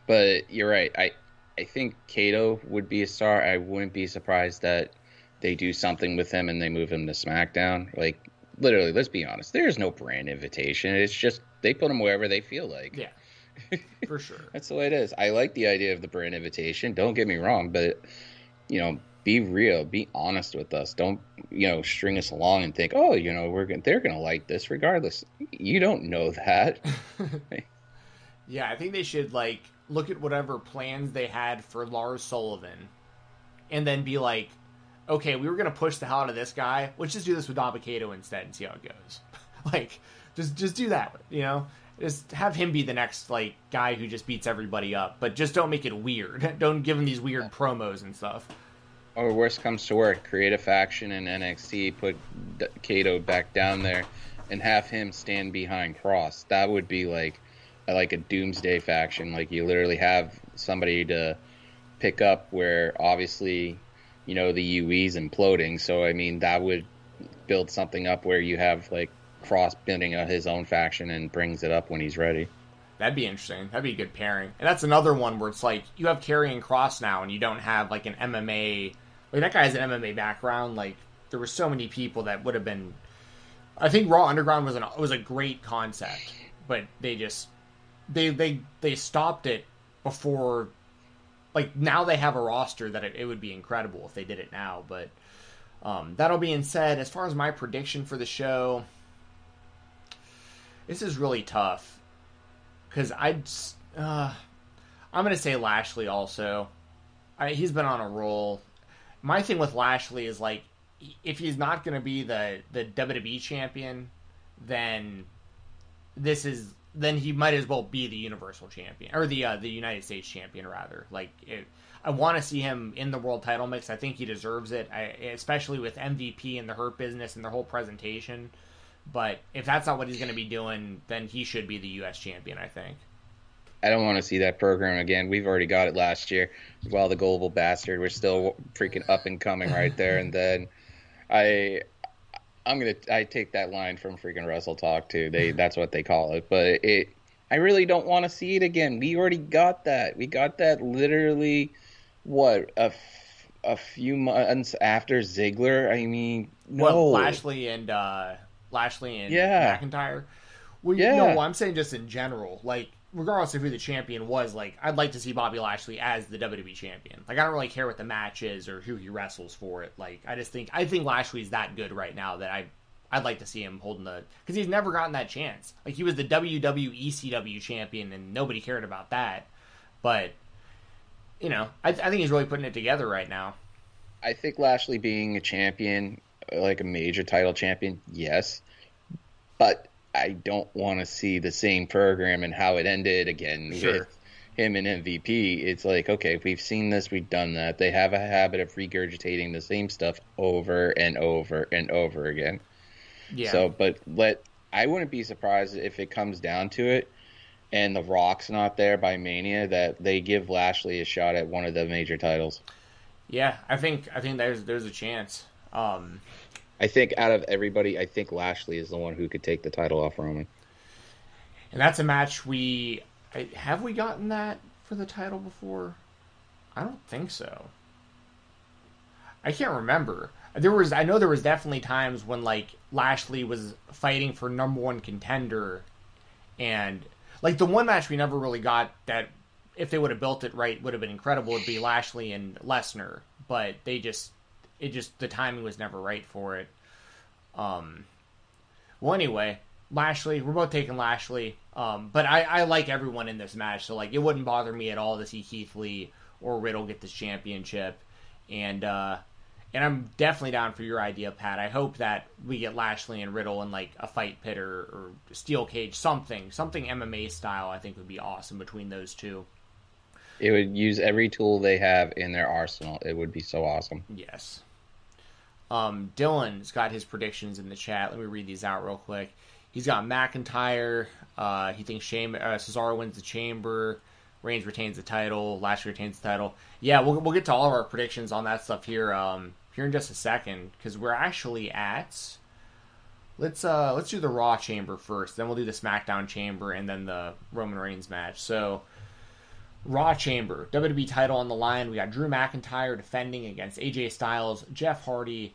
But you're right. I I think Kato would be a star. I wouldn't be surprised that they do something with him and they move him to SmackDown. Like literally, let's be honest. There's no brand invitation. It's just they put him wherever they feel like. Yeah, for sure. That's the way it is. I like the idea of the brand invitation. Don't get me wrong, but you know, be real, be honest with us. Don't you know string us along and think, oh, you know, we're gonna, they're gonna like this regardless. You don't know that. yeah, I think they should like look at whatever plans they had for Lars Sullivan, and then be like, okay, we were gonna push the hell out of this guy. Let's just do this with Dabba-Kato instead and see how it goes. like, just just do that. You know, just have him be the next like guy who just beats everybody up. But just don't make it weird. don't give him these weird promos and stuff. Oh, or worst comes to worst, create a faction in NXT, put Kato back down there, and have him stand behind Kross. That would be like like a doomsday faction. Like you literally have somebody to pick up where obviously you know the UE's imploding. So I mean that would build something up where you have like Kross building his own faction and brings it up when he's ready. That'd be interesting. That'd be a good pairing. And that's another one where it's like you have Karrion Kross now, and you don't have like an MMA. Like that guy has an MMA background. Like there were so many people that would have been. I think Raw Underground was an was a great concept, but they just they they they stopped it before like now they have a roster that it, it would be incredible if they did it now. But um, that all being said, as far as my prediction for the show, this is really tough because i'd uh, I'm gonna say Lashley also. I, he's been on a roll. My thing with Lashley is like if he's not gonna be the the WWE champion, then this is then he might as well be the Universal Champion or the uh, the United States Champion rather. Like, it, I want to see him in the world title mix. I think he deserves it, I, especially with MVP and the Hurt Business and their whole presentation. But if that's not what he's going to be doing, then he should be the U.S. Champion. I think. I don't want to see that program again. We've already got it last year. While the Global Bastard, we're still freaking up and coming right there. and then I I'm gonna I take that line from freaking Wrestle Talk too. They that's what they call it. But it I really don't want to see it again. We already got that. We got that literally what a, f- a few months after Ziggler. I mean, no. Well, Lashley and uh Lashley and yeah. McIntyre. Well, yeah. no, I'm saying just in general. Like regardless of who the champion was, like I'd like to see Bobby Lashley as the WWE champion. Like I don't really care what the match is or who he wrestles for it. Like I just think I think Lashley's that good right now that I I'd like to see him holding the because he's never gotten that chance. Like he was the WWE ECW champion and nobody cared about that. But you know, I, I think he's really putting it together right now. I think Lashley being a champion, like a major title champion, yes, but I don't want to see the same program and how it ended again sure. with him and MVP. It's like, okay, we've seen this, we've done that. They have a habit of regurgitating the same stuff over and over and over again. Yeah. So, but let I wouldn't be surprised if it comes down to it and the Rock's not there by Mania that they give Lashley a shot at one of the major titles. Yeah, I think I think there's there's a chance. Um, I think out of everybody, I think Lashley is the one who could take the title off Roman. And that's a match we have we gotten that for the title before? I don't think so. I can't remember. There was I know there was definitely times when like Lashley was fighting for number one contender and like the one match we never really got that if they would have built it right would have been incredible would be Lashley and Lesnar, but they just it just the timing was never right for it. Um well anyway, Lashley, we're both taking Lashley. Um, but I, I like everyone in this match, so like it wouldn't bother me at all to see Keith Lee or Riddle get this championship. And uh and I'm definitely down for your idea, Pat. I hope that we get Lashley and Riddle in like a fight pit or, or steel cage, something, something MMA style. I think would be awesome between those two. It would use every tool they have in their arsenal. It would be so awesome. Yes. Um, Dylan's got his predictions in the chat. Let me read these out real quick. He's got McIntyre. Uh, he thinks Shame, uh, Cesaro wins the Chamber. Reigns retains the title. Lashley retains the title. Yeah, we'll, we'll get to all of our predictions on that stuff here. Um, here in just a second because we're actually at. Let's uh let's do the Raw chamber first, then we'll do the SmackDown chamber, and then the Roman Reigns match. So, Raw chamber, WWE title on the line. We got Drew McIntyre defending against AJ Styles, Jeff Hardy,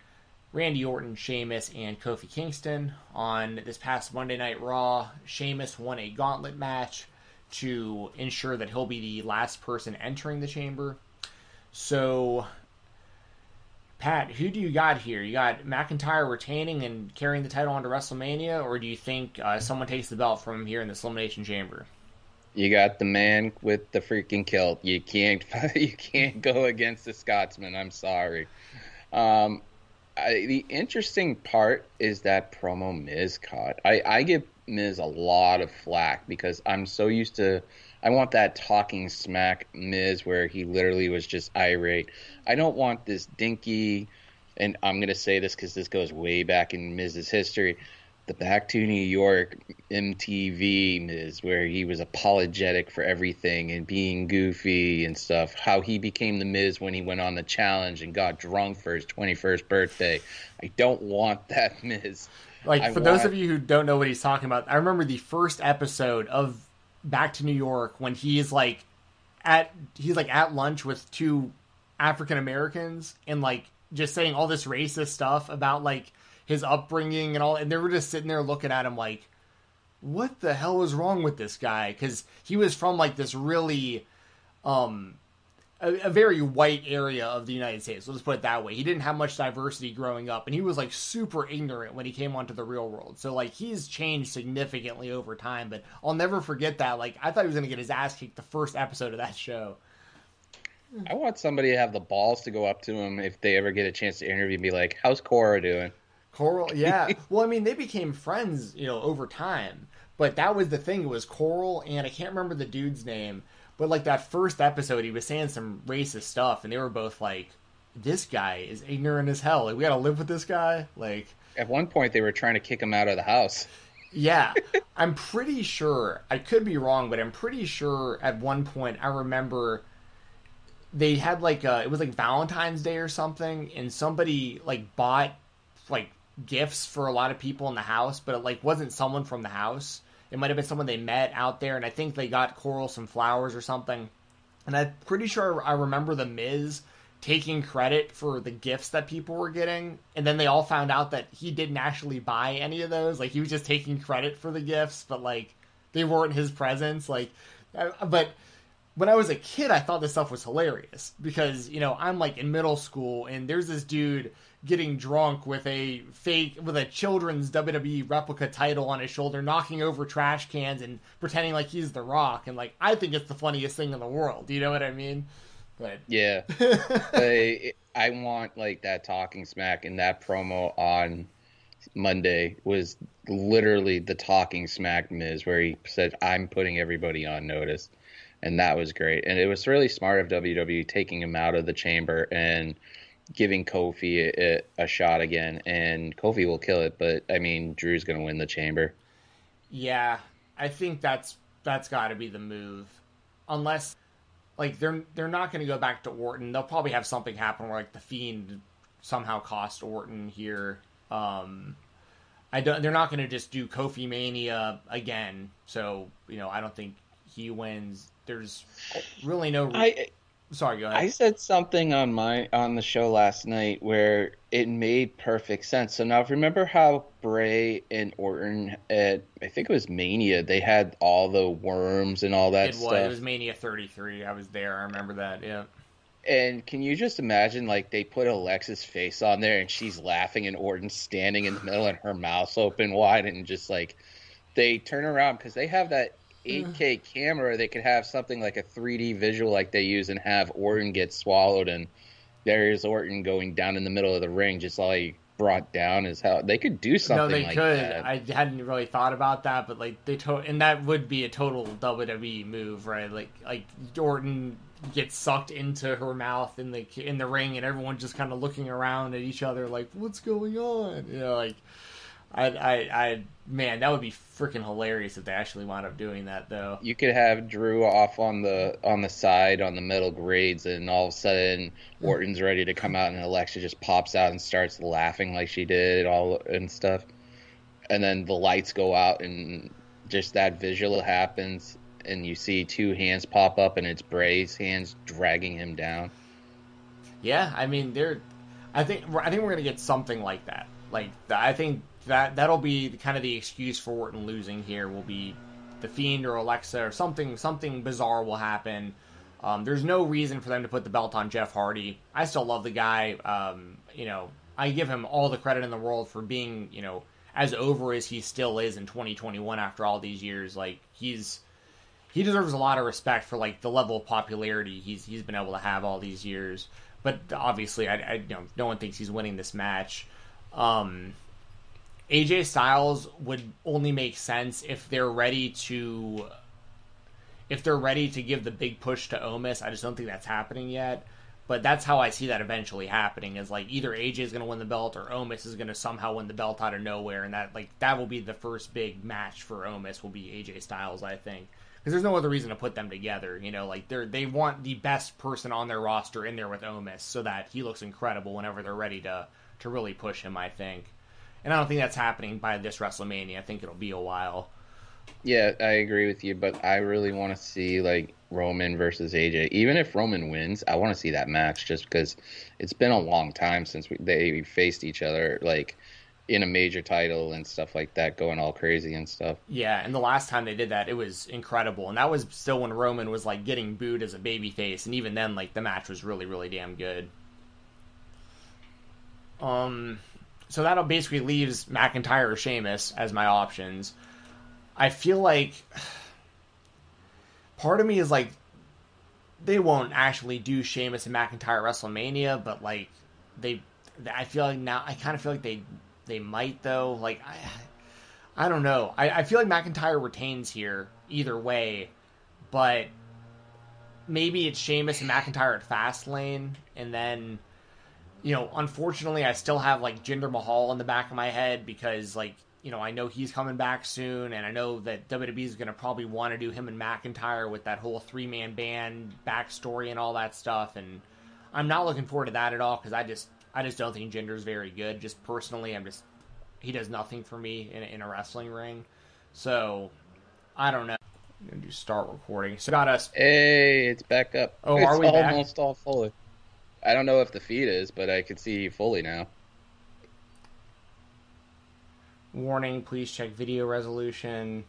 Randy Orton, Sheamus, and Kofi Kingston. On this past Monday Night Raw, Sheamus won a gauntlet match to ensure that he'll be the last person entering the chamber. So Pat, who do you got here? You got McIntyre retaining and carrying the title onto WrestleMania, or do you think uh, someone takes the belt from him here in this Elimination Chamber? You got the man with the freaking kilt. You can't you can't go against the Scotsman. I'm sorry. Um, I, the interesting part is that promo Miz caught. I, I give Miz a lot of flack because I'm so used to I want that talking smack Miz where he literally was just irate. I don't want this dinky, and I'm gonna say this because this goes way back in Miz's history. The Back to New York MTV Miz, where he was apologetic for everything and being goofy and stuff. How he became the Miz when he went on the challenge and got drunk for his 21st birthday. I don't want that Miz. Like I for want... those of you who don't know what he's talking about, I remember the first episode of back to New York when he's like at he's like at lunch with two African Americans and like just saying all this racist stuff about like his upbringing and all and they were just sitting there looking at him like what the hell is wrong with this guy cuz he was from like this really um a, a, very white area of the United States. Let's put it that way. He didn't have much diversity growing up, and he was like super ignorant when he came onto the real world. So like he's changed significantly over time. But I'll never forget that. Like I thought he was gonna get his ass kicked the first episode of that show. I want somebody to have the balls to go up to him if they ever get a chance to interview and be like, "How's Cora doing?" Coral, yeah. well, I mean, they became friends, you know, over time. But that was the thing. It was Coral, and I can't remember the dude's name but like that first episode, he was saying some racist stuff, and they were both like, "This guy is ignorant as hell. Like we got to live with this guy." Like at one point, they were trying to kick him out of the house. Yeah, I'm pretty sure. I could be wrong, but I'm pretty sure at one point I remember they had like a, it was like Valentine's Day or something, and somebody like bought like gifts for a lot of people in the house, but it like wasn't someone from the house. It might have been someone they met out there, and I think they got Coral some flowers or something. And I'm pretty sure I remember the Miz taking credit for the gifts that people were getting, and then they all found out that he didn't actually buy any of those. Like he was just taking credit for the gifts, but like they weren't his presence. Like, uh, but when I was a kid, I thought this stuff was hilarious because you know I'm like in middle school and there's this dude getting drunk with a fake with a children's WWE replica title on his shoulder, knocking over trash cans and pretending like he's The Rock, and like I think it's the funniest thing in the world. You know what I mean? But yeah, I, I want like that talking smack and that promo on Monday was literally the talking smack Miz, where he said, "I'm putting everybody on notice." and that was great. And it was really smart of WWE taking him out of the chamber and giving Kofi a, a shot again. And Kofi will kill it, but I mean, Drew's going to win the chamber. Yeah, I think that's that's got to be the move, unless like they're they're not going to go back to Orton. They'll probably have something happen where like the Fiend somehow cost Orton here. Um, I don't. They're not going to just do Kofi Mania again. So you know, I don't think he wins there's really no. I sorry. Go ahead. I said something on my on the show last night where it made perfect sense. So now, if you remember how Bray and Orton at I think it was Mania they had all the worms and all that it stuff. Was, it was Mania 33. I was there. I remember that. Yeah. And can you just imagine, like, they put Alexa's face on there and she's laughing and Orton's standing in the middle and her mouth's open wide and just like they turn around because they have that 8K camera, they could have something like a 3D visual like they use and have Orton get swallowed and there's Orton going down in the middle of the ring, just like brought down is how they could do something. No, they like could. That. I hadn't really thought about that, but like they to- and that would be a total WWE move, right? Like like Orton gets sucked into her mouth in the in the ring, and everyone just kind of looking around at each other like, "What's going on?" You know, like I, I, I, man, that would be freaking hilarious if they actually wound up doing that, though. You could have Drew off on the on the side on the middle grades, and all of a sudden Orton's ready to come out, and Alexa just pops out and starts laughing like she did, all and stuff. And then the lights go out, and just that visual happens, and you see two hands pop up, and it's Bray's hands dragging him down. Yeah, I mean, they're. I think I think we're gonna get something like that. Like I think that that'll be kind of the excuse for Orton losing here. Will be the Fiend or Alexa or something something bizarre will happen. Um, there's no reason for them to put the belt on Jeff Hardy. I still love the guy. Um, you know, I give him all the credit in the world for being you know as over as he still is in 2021 after all these years. Like he's he deserves a lot of respect for like the level of popularity he's he's been able to have all these years. But obviously, I, I you know no one thinks he's winning this match. Um, AJ Styles would only make sense if they're ready to if they're ready to give the big push to Omis. I just don't think that's happening yet. But that's how I see that eventually happening is like either AJ is going to win the belt or Omis is going to somehow win the belt out of nowhere and that like that will be the first big match for Omis will be AJ Styles, I think. Because there's no other reason to put them together, you know, like they're they want the best person on their roster in there with Omis so that he looks incredible whenever they're ready to to really push him, I think and I don't think that's happening by this WrestleMania. I think it'll be a while. Yeah, I agree with you, but I really want to see like Roman versus AJ. Even if Roman wins, I want to see that match just because it's been a long time since we, they faced each other, like in a major title and stuff like that, going all crazy and stuff. Yeah, and the last time they did that, it was incredible, and that was still when Roman was like getting booed as a babyface, and even then, like the match was really, really damn good. Um, so that basically leaves McIntyre or Sheamus as my options. I feel like part of me is like they won't actually do Sheamus and McIntyre WrestleMania, but like they, I feel like now I kind of feel like they they might though. Like I, I don't know. I, I feel like McIntyre retains here either way, but maybe it's Sheamus and McIntyre at Fastlane, and then you know, unfortunately, I still have like Jinder Mahal in the back of my head because, like, you know, I know he's coming back soon, and I know that WWE is going to probably want to do him and McIntyre with that whole three man band backstory and all that stuff. And I'm not looking forward to that at all because I just, I just don't think Jinder's very good. Just personally, I'm just, he does nothing for me in, in a wrestling ring. So, I don't know. I'm gonna do start recording. So got us. Hey, it's back up. Oh, it's are we almost back? all fully. I don't know if the feed is, but I can see fully now. Warning, please check video resolution.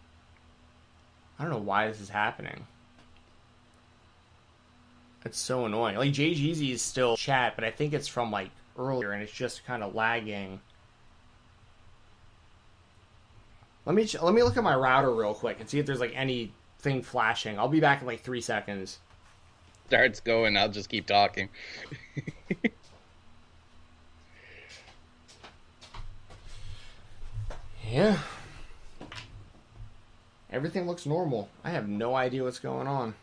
I don't know why this is happening. It's so annoying. Like Jeezy is still chat, but I think it's from like earlier, and it's just kind of lagging. Let me let me look at my router real quick and see if there's like anything flashing. I'll be back in like three seconds. Starts going. I'll just keep talking. yeah. Everything looks normal. I have no idea what's going on.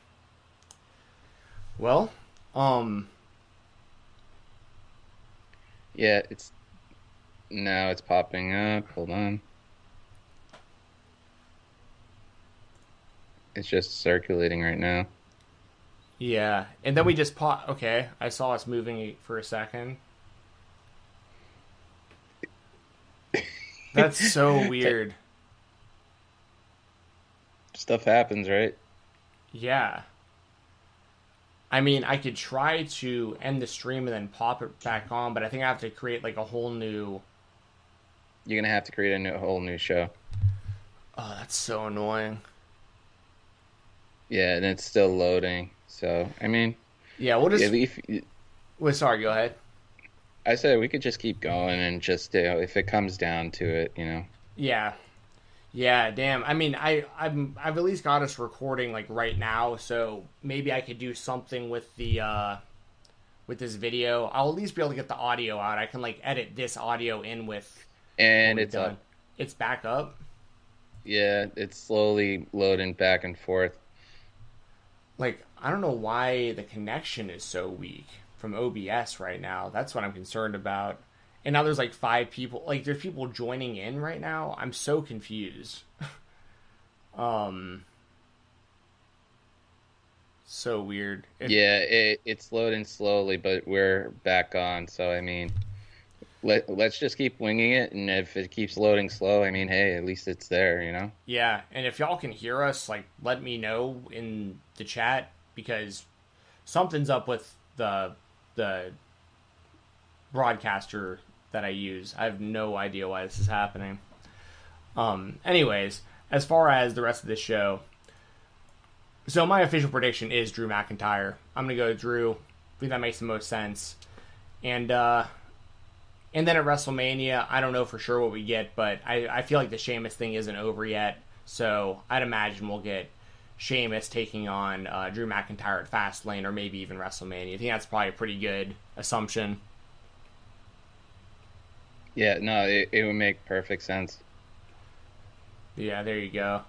Well, um Yeah, it's now it's popping up. Hold on. It's just circulating right now. Yeah, and then we just pop. Okay, I saw us moving for a second. That's so weird. Stuff happens, right? Yeah. I mean, I could try to end the stream and then pop it back on, but I think I have to create like a whole new. You're gonna have to create a new, whole new show. Oh, that's so annoying. Yeah, and it's still loading. So I mean, Yeah, we'll just. if, if- Wait, sorry, go ahead. I said we could just keep going and just you know, if it comes down to it, you know. Yeah. Yeah, damn. I mean, I I'm I've at least got us recording like right now, so maybe I could do something with the uh with this video. I'll at least be able to get the audio out. I can like edit this audio in with And it's up. It's back up. Yeah, it's slowly loading back and forth. Like I don't know why the connection is so weak from OBS right now. That's what I'm concerned about. And now there's like five people. Like there's people joining in right now. I'm so confused. um so weird. It- Yeah, it, it's loading slowly, but we're back on. So I mean, let let's just keep winging it, and if it keeps loading slow, I mean, hey, at least it's there, you know. Yeah, and if y'all can hear us, like let me know in the chat because something's up with the the broadcaster that I use. I have no idea why this is happening. Um anyways, as far as the rest of this show, so my official prediction is Drew McIntyre. I'm gonna go Drew. I think that makes the most sense. And uh and then at WrestleMania, I don't know for sure what we get, but I, I feel like the Sheamus thing isn't over yet. So I'd imagine we'll get Sheamus taking on uh, Drew McIntyre at Fastlane or maybe even WrestleMania. I think that's probably a pretty good assumption. Yeah, no, it, it would make perfect sense. Yeah, there you go.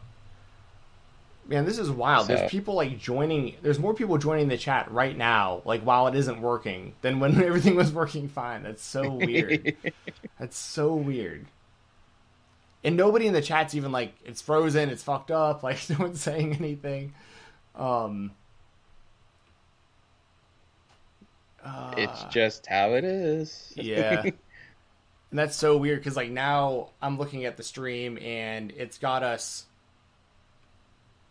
Man, this is wild. So- There's people like joining. There's more people joining the chat right now, like while it isn't working, than when everything was working fine. That's so weird. That's so weird. And nobody in the chat's even like it's frozen, it's fucked up. Like no one's saying anything. Um, uh, it's just how it is. yeah. and that's so weird because like now I'm looking at the stream and it's got us.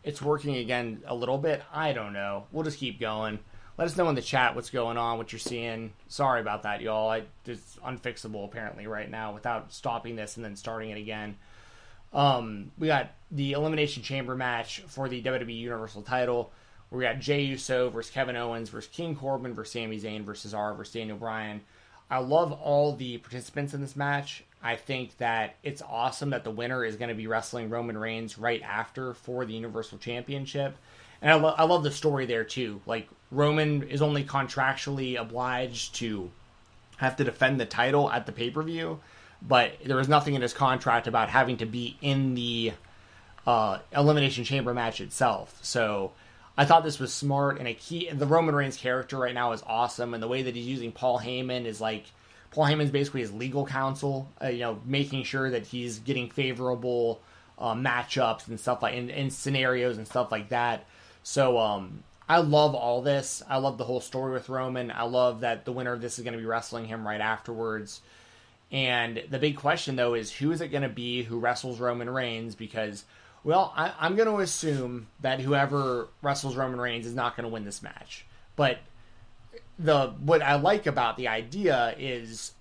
It's working again a little bit. I don't know. We'll just keep going. Let us know in the chat what's going on, what you're seeing. Sorry about that, y'all. I, it's unfixable apparently right now without stopping this and then starting it again. Um, we got the Elimination Chamber match for the WWE Universal title. We got Jey Uso versus Kevin Owens versus King Corbin versus Sami Zayn versus R versus Daniel Bryan. I love all the participants in this match. I think that it's awesome that the winner is going to be wrestling Roman Reigns right after for the Universal Championship. And I, lo- I love the story there too. Like, Roman is only contractually obliged to have to defend the title at the pay per view, but there was nothing in his contract about having to be in the uh, Elimination Chamber match itself. So I thought this was smart and a key. The Roman Reigns character right now is awesome, and the way that he's using Paul Heyman is like Paul Heyman's basically his legal counsel. Uh, you know, making sure that he's getting favorable uh, matchups and stuff like and, and scenarios and stuff like that. So um, I love all this. I love the whole story with Roman. I love that the winner of this is going to be wrestling him right afterwards. And the big question though is who is it going to be who wrestles Roman Reigns? Because well, I, I'm going to assume that whoever wrestles Roman Reigns is not going to win this match. But the what I like about the idea is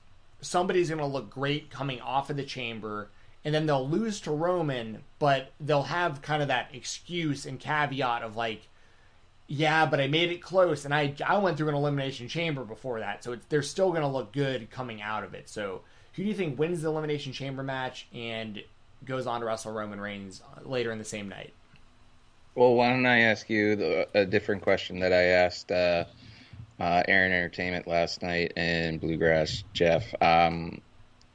somebody's going to look great coming off of the chamber and then they'll lose to Roman, but they'll have kind of that excuse and caveat of like, yeah, but I made it close, and I I went through an elimination chamber before that, so they're still going to look good coming out of it. So who do you think wins the elimination chamber match and goes on to wrestle Roman Reigns later in the same night? Well, why don't I ask you the, a different question that I asked uh, uh, Aaron Entertainment last night and Bluegrass Jeff? Um,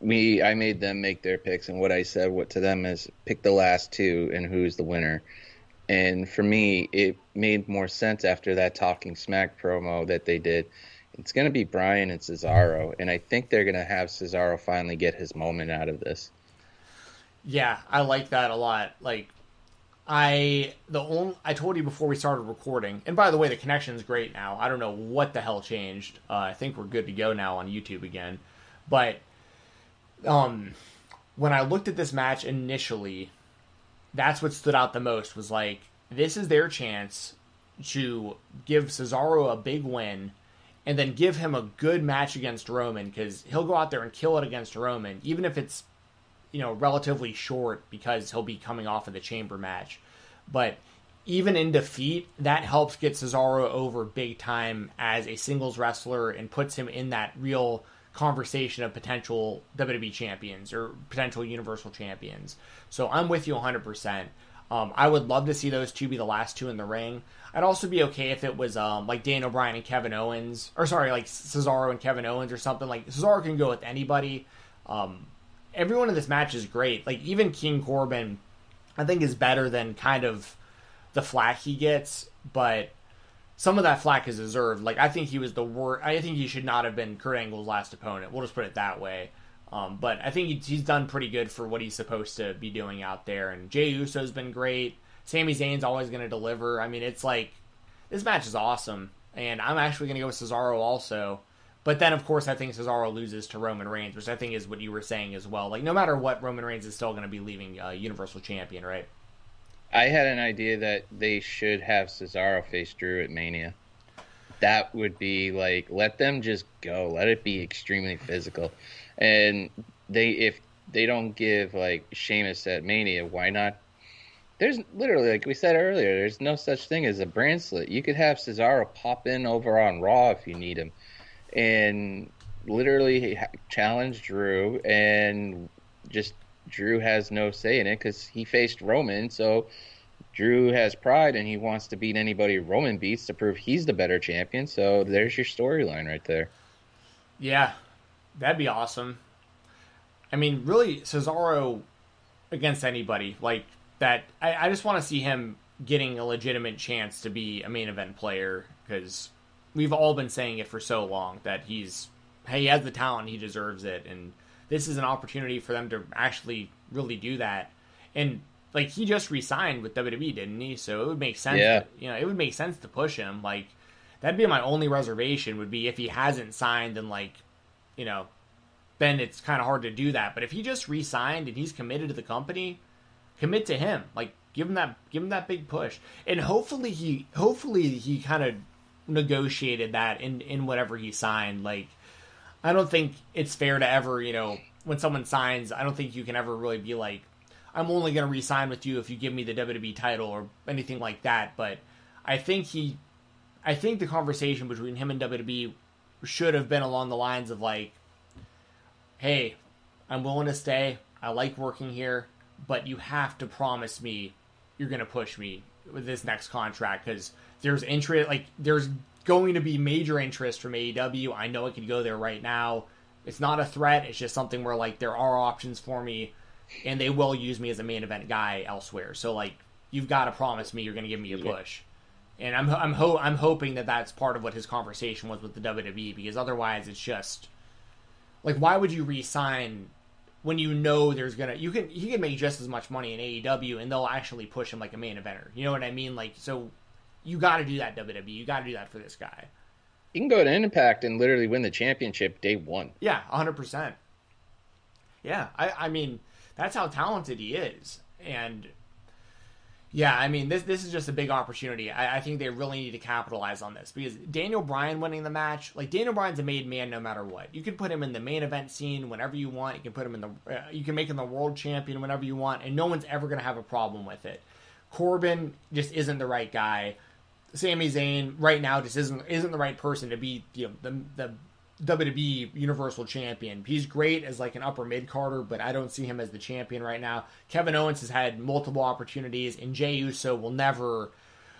we I made them make their picks, and what I said what to them is pick the last two and who's the winner. And for me, it made more sense after that Talking Smack promo that they did. It's going to be Bryan and Cesaro, and I think they're going to have Cesaro finally get his moment out of this. Yeah, I like that a lot. Like I the only I told you before we started recording, and by the way, the connection is great now. I don't know what the hell changed. Uh, I think we're good to go now on YouTube again. But um, when I looked at this match initially, that's what stood out the most. Was like this is their chance to give Cesaro a big win, and then give him a good match against Roman because he'll go out there and kill it against Roman, even if it's you know, relatively short because he'll be coming off of the chamber match. But even in defeat, that helps get Cesaro over big time as a singles wrestler and puts him in that real conversation of potential WWE champions or potential Universal champions. So I'm with you 100%. Um, I would love to see those two be the last two in the ring. I'd also be okay if it was um, like Daniel Bryan and Kevin Owens, or sorry, like Cesaro and Kevin Owens or something. Like Cesaro can go with anybody. Um, everyone in this match is great. Like even King Corbin, I think is better than kind of the flack he gets, but some of that flack is deserved. Like I think he was the worst. I think he should not have been Kurt Angle's last opponent. We'll just put it that way. Um, but I think he's done pretty good for what he's supposed to be doing out there. And Jey Uso's been great. Sami Zayn's always going to deliver. I mean, it's like this match is awesome, and I'm actually going to go with Cesaro also. But then, of course, I think Cesaro loses to Roman Reigns, which I think is what you were saying as well. Like, no matter what, Roman Reigns is still going to be leaving uh, Universal Champion, right? I had an idea that they should have Cesaro face Drew at Mania. That would be like, let them just go. Let it be extremely physical. And they, if they don't give like Sheamus at Mania, why not? There's literally, like we said earlier, there's no such thing as a brand split. You could have Cesaro pop in over on Raw if you need him and literally challenged Drew, and just Drew has no say in it because he faced Roman. So Drew has pride and he wants to beat anybody Roman beats to prove he's the better champion. So there's your storyline right there. Yeah, that'd be awesome. I mean, really, Cesaro against anybody like that. I, I just want to see him getting a legitimate chance to be a main event player because we've all been saying it for so long that he's hey, he has the talent, he deserves it, and this is an opportunity for them to actually really do that. And like he just resigned with WWE, didn't he? So it would make sense. Yeah. To, you know, it would make sense to push him. Like that'd be my only reservation would be if he hasn't signed and like, you know, then it's kind of hard to do that. But if he just resigned and he's committed to the company, commit to him. Like give him that give him that big push. And hopefully he hopefully he kind of negotiated that in in whatever he signed. Like, I don't think it's fair to ever, you know, when someone signs, I don't think you can ever really be like, I'm only going to re-sign with you if you give me the WWE title or anything like that. But I think he, I think the conversation between him and WWE should have been along the lines of like, hey, I'm willing to stay. I like working here, but you have to promise me you're going to push me with this next contract because there's interest, like there's going to be major interest from AEW. I know it could go there right now. It's not a threat. It's just something where like there are options for me, and they will use me as a main event guy elsewhere. So like you've got to promise me you're going to give me a push. And I'm I'm ho- I'm hoping that that's part of what his conversation was with the WWE because otherwise it's just like why would you re-sign when you know there's gonna you can he can make just as much money in AEW and they'll actually push him like a main eventer. You know what I mean? Like so you got to do that WWE. You got to do that for this guy. You can go to Impact and literally win the championship day one. Yeah, hundred percent. Yeah, I, I mean that's how talented he is, and Yeah, I mean this this is just a big opportunity. I, I, think they really need to capitalize on this because Daniel Bryan winning the match, like Daniel Bryan's a made man no matter what. You can put him in the main event scene whenever you want. You can put him in the uh, you can make him the world champion whenever you want, and no one's ever going to have a problem with it. Corbin just isn't the right guy. Sami Zayn right now just isn't isn't the right person to be you know the the WWE Universal Champion. He's great as like an upper mid carder, but I don't see him as the champion right now. Kevin Owens has had multiple opportunities, and Jey Uso will never.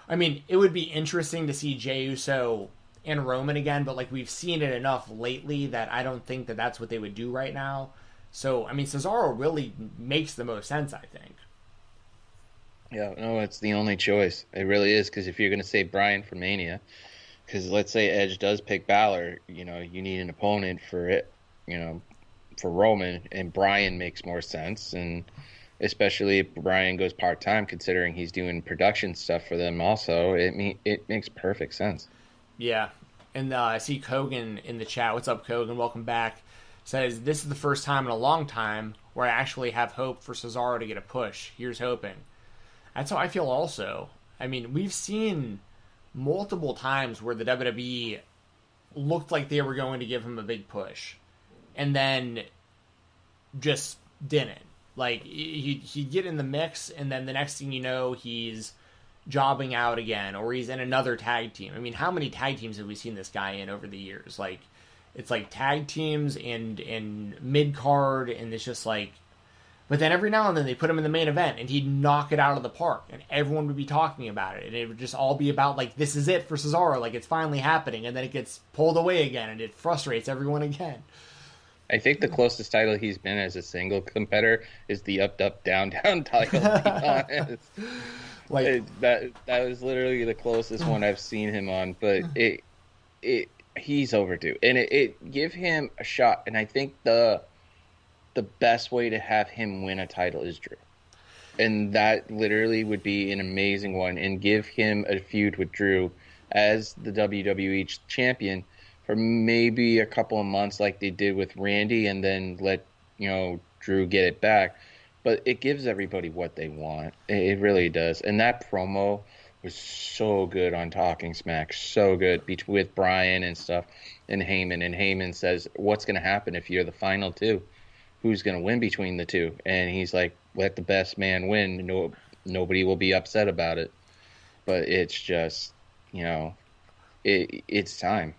I mean, it would be interesting to see Jey Uso and Roman again, but like we've seen it enough lately that I don't think that that's what they would do right now. So I mean, Cesaro really makes the most sense, I think. Yeah, no, it's the only choice. It really is because if you're going to say Bryan for Mania, because let's say Edge does pick Balor, you know, you need an opponent for it, you know, for Roman, and Bryan makes more sense, and especially if Bryan goes part time, considering he's doing production stuff for them. Also, it me it makes perfect sense. Yeah, and uh, I see Kogan in the chat. What's up, Kogan? Welcome back. Says this is the first time in a long time where I actually have hope for Cesaro to get a push. Here's hoping. That's how I feel. Also, I mean, we've seen multiple times where the WWE looked like they were going to give him a big push, and then just didn't. Like he he'd get in the mix, and then the next thing you know, he's jobbing out again, or he's in another tag team. I mean, how many tag teams have we seen this guy in over the years? Like, it's like tag teams and and mid card, and it's just like but then every now and then they put him in the main event and he'd knock it out of the park and everyone would be talking about it. And it would just all be about like this is it for Cesaro, like it's finally happening, and then it gets pulled away again and it frustrates everyone again. I think the closest title he's been as a single competitor is the up up down down title. like it, that that was literally the closest one I've seen him on, but it it he's overdue. And it, it give him a shot and I think the the best way to have him win a title is Drew. And that literally would be an amazing one and give him a feud with Drew as the WWE champion for maybe a couple of months like they did with Randy and then let, you know, Drew get it back. But it gives everybody what they want. It really does. And that promo was so good on Talking Smack, so good with Bryan and stuff and Heyman. And Heyman says, What's going to happen if you're the final two? Who's going to win between the two. And he's like, let the best man win. No, nobody will be upset about it. But it's just, you know, it, it's time.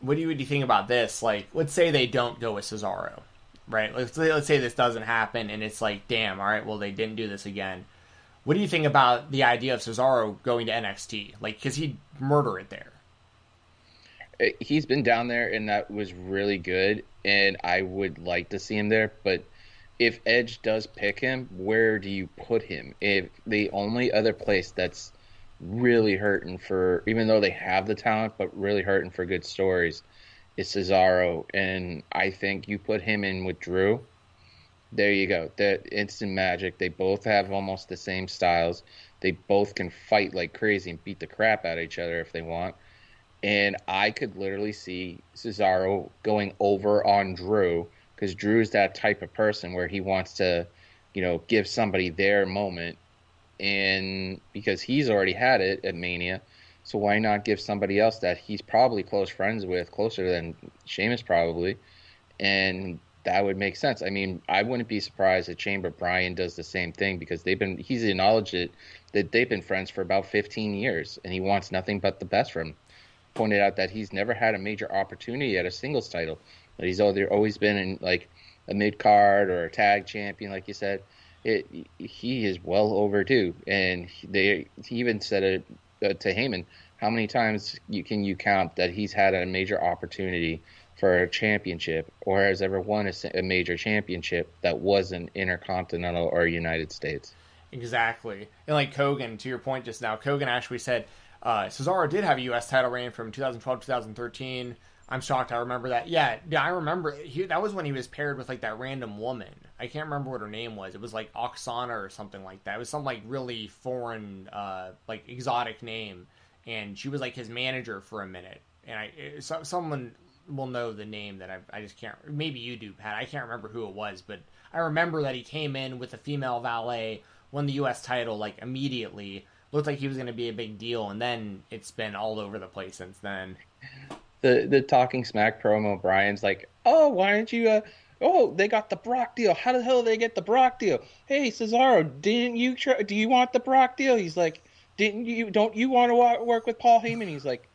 What do you, what do you think about this? Like, let's say they don't go with Cesaro, right? Let's let's say this doesn't happen, and it's like, damn, all right, well they didn't do this again. What do you think about the idea of Cesaro going to NXT? Like, because he'd murder it there. Uh, he's been down there, and that was really good. And I would like to see him there. But if Edge does pick him, where do you put him? If the only other place that's really hurting for, even though they have the talent, but really hurting for good stories, is Cesaro. And I think you put him in with Drew. There you go. That instant magic. They both have almost the same styles. They both can fight like crazy and beat the crap out of each other if they want and I could literally see Cesaro going over on Drew because Drew's that type of person where he wants to, you know, give somebody their moment, and because he's already had it at Mania, so why not give somebody else that he's probably close friends with, closer than Sheamus probably, and that would make sense. I mean, I wouldn't be surprised if Chamber Bryan does the same thing because they've been he's acknowledged it that they've been friends for about 15 years, and he wants nothing but the best for him pointed out that he's never had a major opportunity at a singles title. He's always been in like a mid card or a tag champion, like you said. It he is well overdue, and they he even said it uh, to Heyman. How many times you can you count that he's had a major opportunity for a championship, or has ever won a, a major championship that wasn't intercontinental or United States? Exactly, and like Kogan, to your point just now, Kogan actually said uh, Cesaro did have a U.S. title reign from 2012 2013. I'm shocked. I remember that. Yeah, yeah, I remember. He, that was when he was paired with like that random woman. I can't remember what her name was. It was like Oksana or something like that. It was some like really foreign, uh, like exotic name, and she was like his manager for a minute. And I, so, someone will know the name that I, I just can't. Maybe you do, Pat. I can't remember who it was, but I remember that he came in with a female valet won the U.S. title like immediately. Looked like he was going to be a big deal, and then it's been all over the place since then. The the talking smack promo, Bryan's like, oh, why didn't you? Uh, oh, they got the Brock deal. How the hell did they get the Brock deal? Hey, Cesaro, didn't you? Try, do you want the Brock deal? He's like, didn't you? Don't you want to work with Paul Heyman? He's like,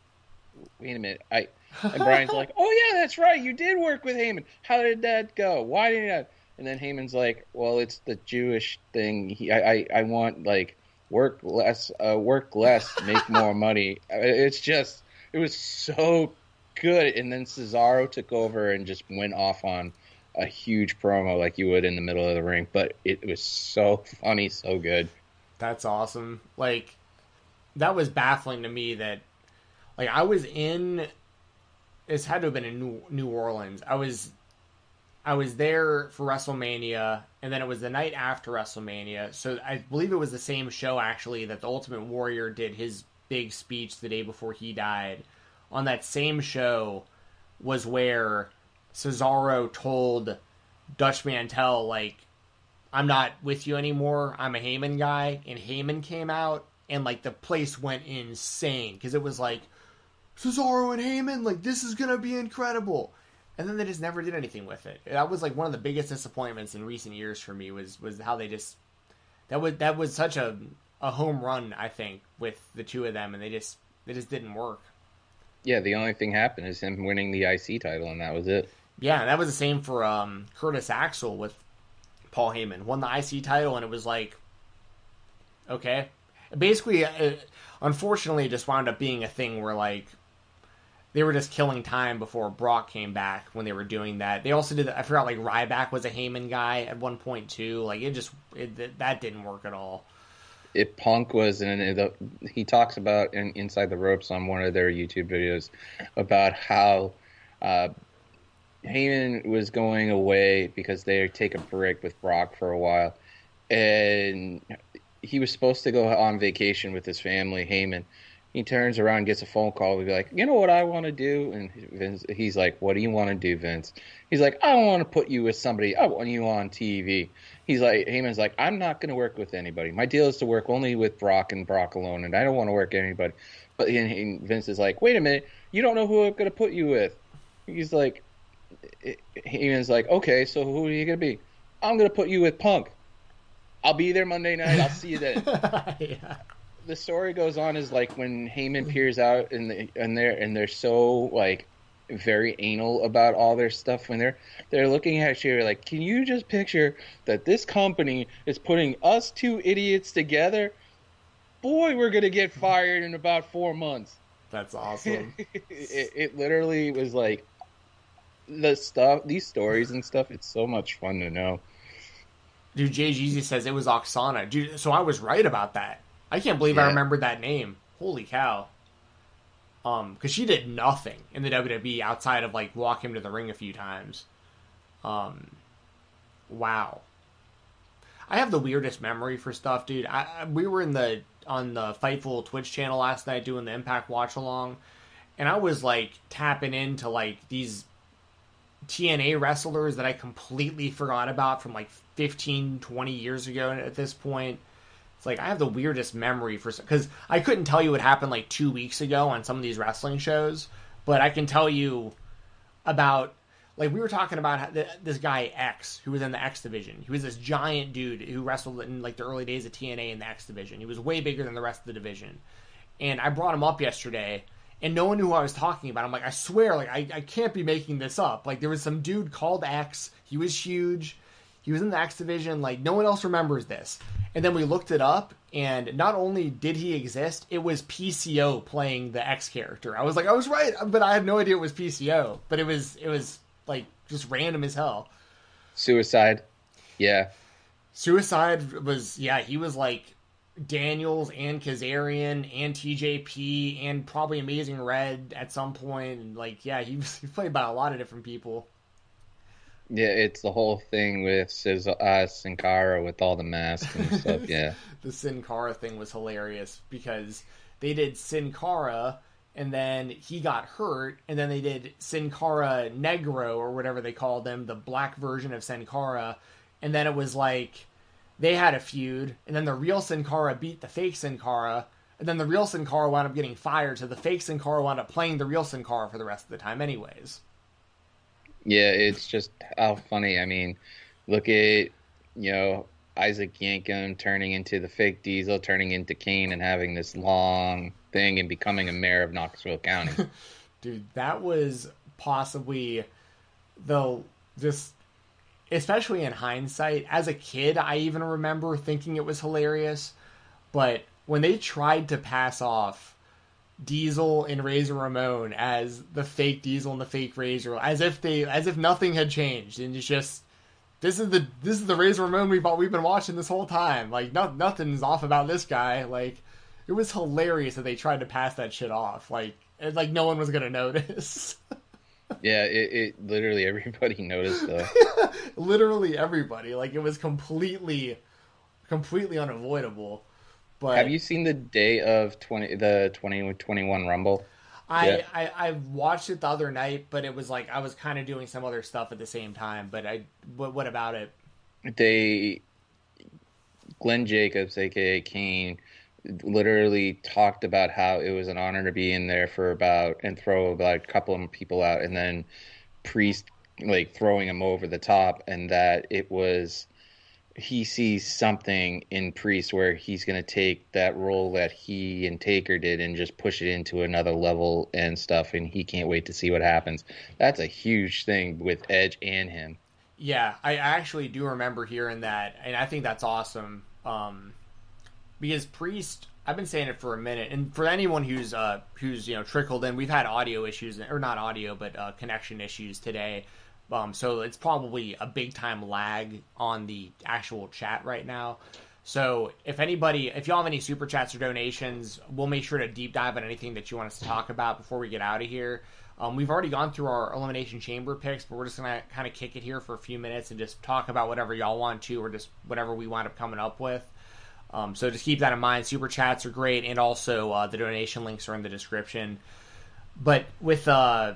wait a minute, I. And Bryan's like, oh yeah, that's right, you did work with Heyman. How did that go? Why didn't you? And then Heyman's like, well, it's the Jewish thing. He, I, I, I want like work less, uh, work less, make more money. It's just, it was so good. And then Cesaro took over and just went off on a huge promo like you would in the middle of the ring. But it was so funny, so good. That's awesome. Like that was baffling to me that like I was in this had to have been in New, New Orleans. I was I was there for WrestleMania, and then it was the night after WrestleMania. So I believe it was the same show actually that the Ultimate Warrior did his big speech the day before he died. On that same show was where Cesaro told Dutch Mantell like, "I'm not with you anymore. I'm a Heyman guy," and Heyman came out, and like the place went insane because it was like Cesaro and Heyman, like this is gonna be incredible and then they just never did anything with it. That was like one of the biggest disappointments in recent years for me was was how they just that was that was such a a home run I think with the two of them and they just they just didn't work. Yeah, the only thing happened is him winning the IC title and that was it. Yeah, that was the same for um, Curtis Axel with Paul Heyman. Won the IC title and it was like okay. Basically, it, uh, unfortunately, it just wound up being a thing where like they were just killing time before Brock came back when they were doing that. They also did. I forgot like Ryback was a Heyman guy at one point too. Like it just it, that didn't work at all. If Punk was and he talks about in, inside the ropes on one of their YouTube videos about how uh, Heyman was going away because they take a break with Brock for a while, and he was supposed to go on vacation with his family, Heyman he turns around, gets a phone call, to be like, you know what I want to do? And Vince, he's like, what do you want to do, Vince? He's like, I want to put you with somebody. I want you on TV. He's like, Heyman's like, I'm not going to work with anybody. My deal is to work only with Brock and Brock alone, and I don't want to work anybody. But Vince is like, wait a minute, you don't know who I'm going to put you with. He's like, Heyman's like, okay, so who are you going to be? I'm going to put you with Punk. I'll be there Monday night. I'll see you then. yeah the story goes on is like when Heyman peers out and the, and they're and they're so like very anal about all their stuff when they're they're looking at you like can you just picture that this company is putting us two idiots together? Boy we're gonna get fired in about four months. That's awesome. It, it literally was like the stuff these stories and stuff it's so much fun to know. Dude jay Jeezy says it was oksana. Dude so i was right about that I can't believe yeah. I remembered that name. Holy cow. Um, because she did nothing in the WWE outside of like walk him to the ring a few times. Um, wow. I have the weirdest memory for stuff, dude. I, we were in the on the Fightful Twitch channel last night doing the Impact watch along, and I was like tapping into like these TNA wrestlers that I completely forgot about from like 15, 20 years ago at this point. It's like I have the weirdest memory for because I couldn't tell you what happened like two weeks ago on some of these wrestling shows, but I can tell you about like we were talking about this guy X who was in the X division. He was this giant dude who wrestled in like the early days of TNA in the X division. He was way bigger than the rest of the division, and I brought him up yesterday. And no one knew who I was talking about. I'm like, I swear, like I, I can't be making this up. Like there was some dude called X. He was huge. He was in the X division. Like no one else remembers this. And then we looked it up, and not only did he exist, it was PCO playing the X character. I was like, I was right, but I had no idea it was PCO. But it was it was like just random as hell. Suicide, yeah. Suicide was yeah. He was like Daniels and Kazarian and TJP and probably Amazing Red at some point. And like yeah, he, was, he played by a lot of different people. Yeah, it's the whole thing with Sis- uh, Sin Cara with all the masks and stuff. Yeah, the Sin Cara thing was hilarious because they did Sin Cara and then he got hurt, and then they did Sin Cara Negro or whatever they called them, the black version of Sin Cara, and then it was like they had a feud, and then the real Sin Cara beat the fake Sin Cara, and then the real Sin Cara wound up getting fired, so the fake Sin Cara wound up playing the real Sin Cara for the rest of the time, anyways. Yeah, it's just how funny. I mean, look at you know Isaac Yankem turning into the fake Diesel, turning into Kane, and having this long thing and becoming a mayor of Knoxville County. Dude, that was possibly the just especially in hindsight. As a kid, I even remember thinking it was hilarious, but when they tried to pass off Diesel and Razor Ramon as the fake Diesel and the fake Razor, as if they as if nothing had changed, and it's just this is the this is the Razor Ramon we've we've been watching this whole time. Like no, nothing's off about this guy. Like it was hilarious that they tried to pass that shit off. Like like no one was gonna notice. yeah, it, it literally everybody noticed though. literally everybody. Like it was completely completely unavoidable. But have you seen the day of twenty the twenty twenty one Rumble? I, yeah. I I watched it the other night, but it was like I was kind of doing some other stuff at the same time. But I what, what about it? They Glenn Jacobs, aka Kane, literally talked about how it was an honor to be in there for about and throw about a couple of people out, and then Priest like throwing him over the top, and that it was he sees something in Priest where he's going to take that role that he and Taker did and just push it into another level and stuff, and he can't wait to see what happens. That's a huge thing with Edge and him. Yeah, I actually do remember hearing that, and I think that's awesome. Um, because Priest, I've been saying it for a minute, and for anyone who's uh, who's you know trickled in, we've had audio issues, or not audio, but uh, connection issues today. Um, so it's probably a big time lag on the actual chat right now. So if anybody, if y'all have any super chats or donations, we'll make sure to deep dive on anything that you want us to talk about before we get out of here. Um, we've already gone through our elimination chamber picks, but we're just gonna kind of kick it here for a few minutes and just talk about whatever y'all want to, or just whatever we wind up coming up with. Um, so just keep that in mind. Super chats are great, and also uh, the donation links are in the description. But with uh,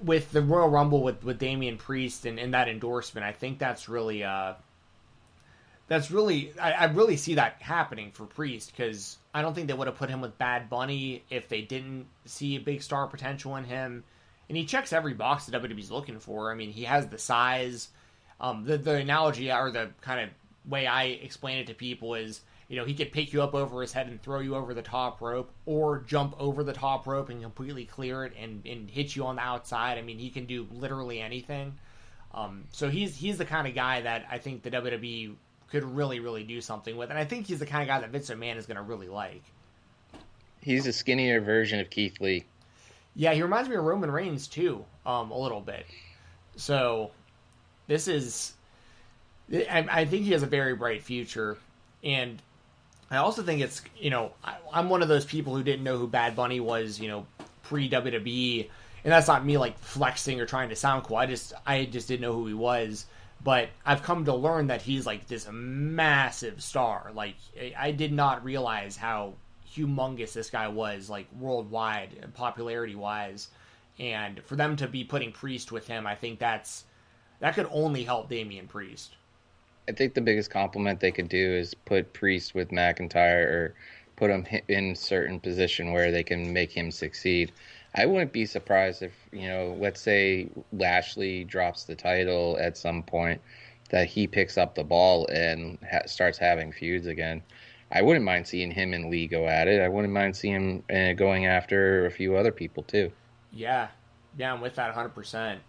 with the Royal Rumble with with Damian Priest and, and that endorsement, I think that's really uh, that's really I, I really see that happening for Priest because I don't think they would have put him with Bad Bunny if they didn't see a big star potential in him, and he checks every box that WWE's looking for. I mean, he has the size. Um, the the analogy or the kind of way I explain it to people is you know, he could pick you up over his head and throw you over the top rope, or jump over the top rope and completely clear it and, and hit you on the outside. I mean, he can do literally anything. Um, so he's he's the kind of guy that I think the WWE could really really do something with, and I think he's the kind of guy that Vince McMahon is going to really like. He's a skinnier version of Keith Lee. Yeah, he reminds me of Roman Reigns too, um, a little bit. So this is, I, I think he has a very bright future, and I also think it's you know I, am one of those people who didn't know who Bad Bunny was you know pre WWE, and that's not me like flexing or trying to sound cool. I just I just didn't know who he was, but I've come to learn that he's like this massive star. Like I did not realize how humongous this guy was like worldwide popularity wise, and for them to be putting Priest with him, I think that's that could only help Damian Priest. I think the biggest compliment they could do is put Priest with McIntyre or put him in certain position where they can make him succeed. I wouldn't be surprised if you know, let's say Lashley drops the title at some point, that he picks up the ball and ha- starts having feuds again. I wouldn't mind seeing him and Lee go at it. I wouldn't mind seeing him uh, going after a few other people too. Yeah, yeah, I'm with that 100. percent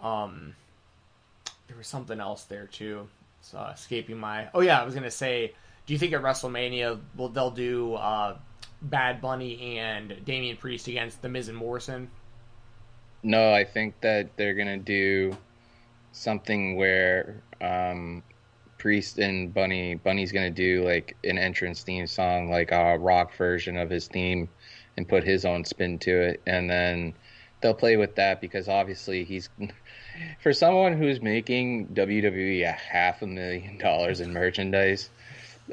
Um, there was something else there too. It's uh, escaping my. Oh yeah, I was gonna say. Do you think at WrestleMania will they'll do uh, Bad Bunny and Damian Priest against The Miz and Morrison? No, I think that they're gonna do something where um, Priest and Bunny Bunny's gonna do like an entrance theme song, like a rock version of his theme, and put his own spin to it, and then they'll play with that because obviously he's for someone who's making WWE a half a million dollars in merchandise.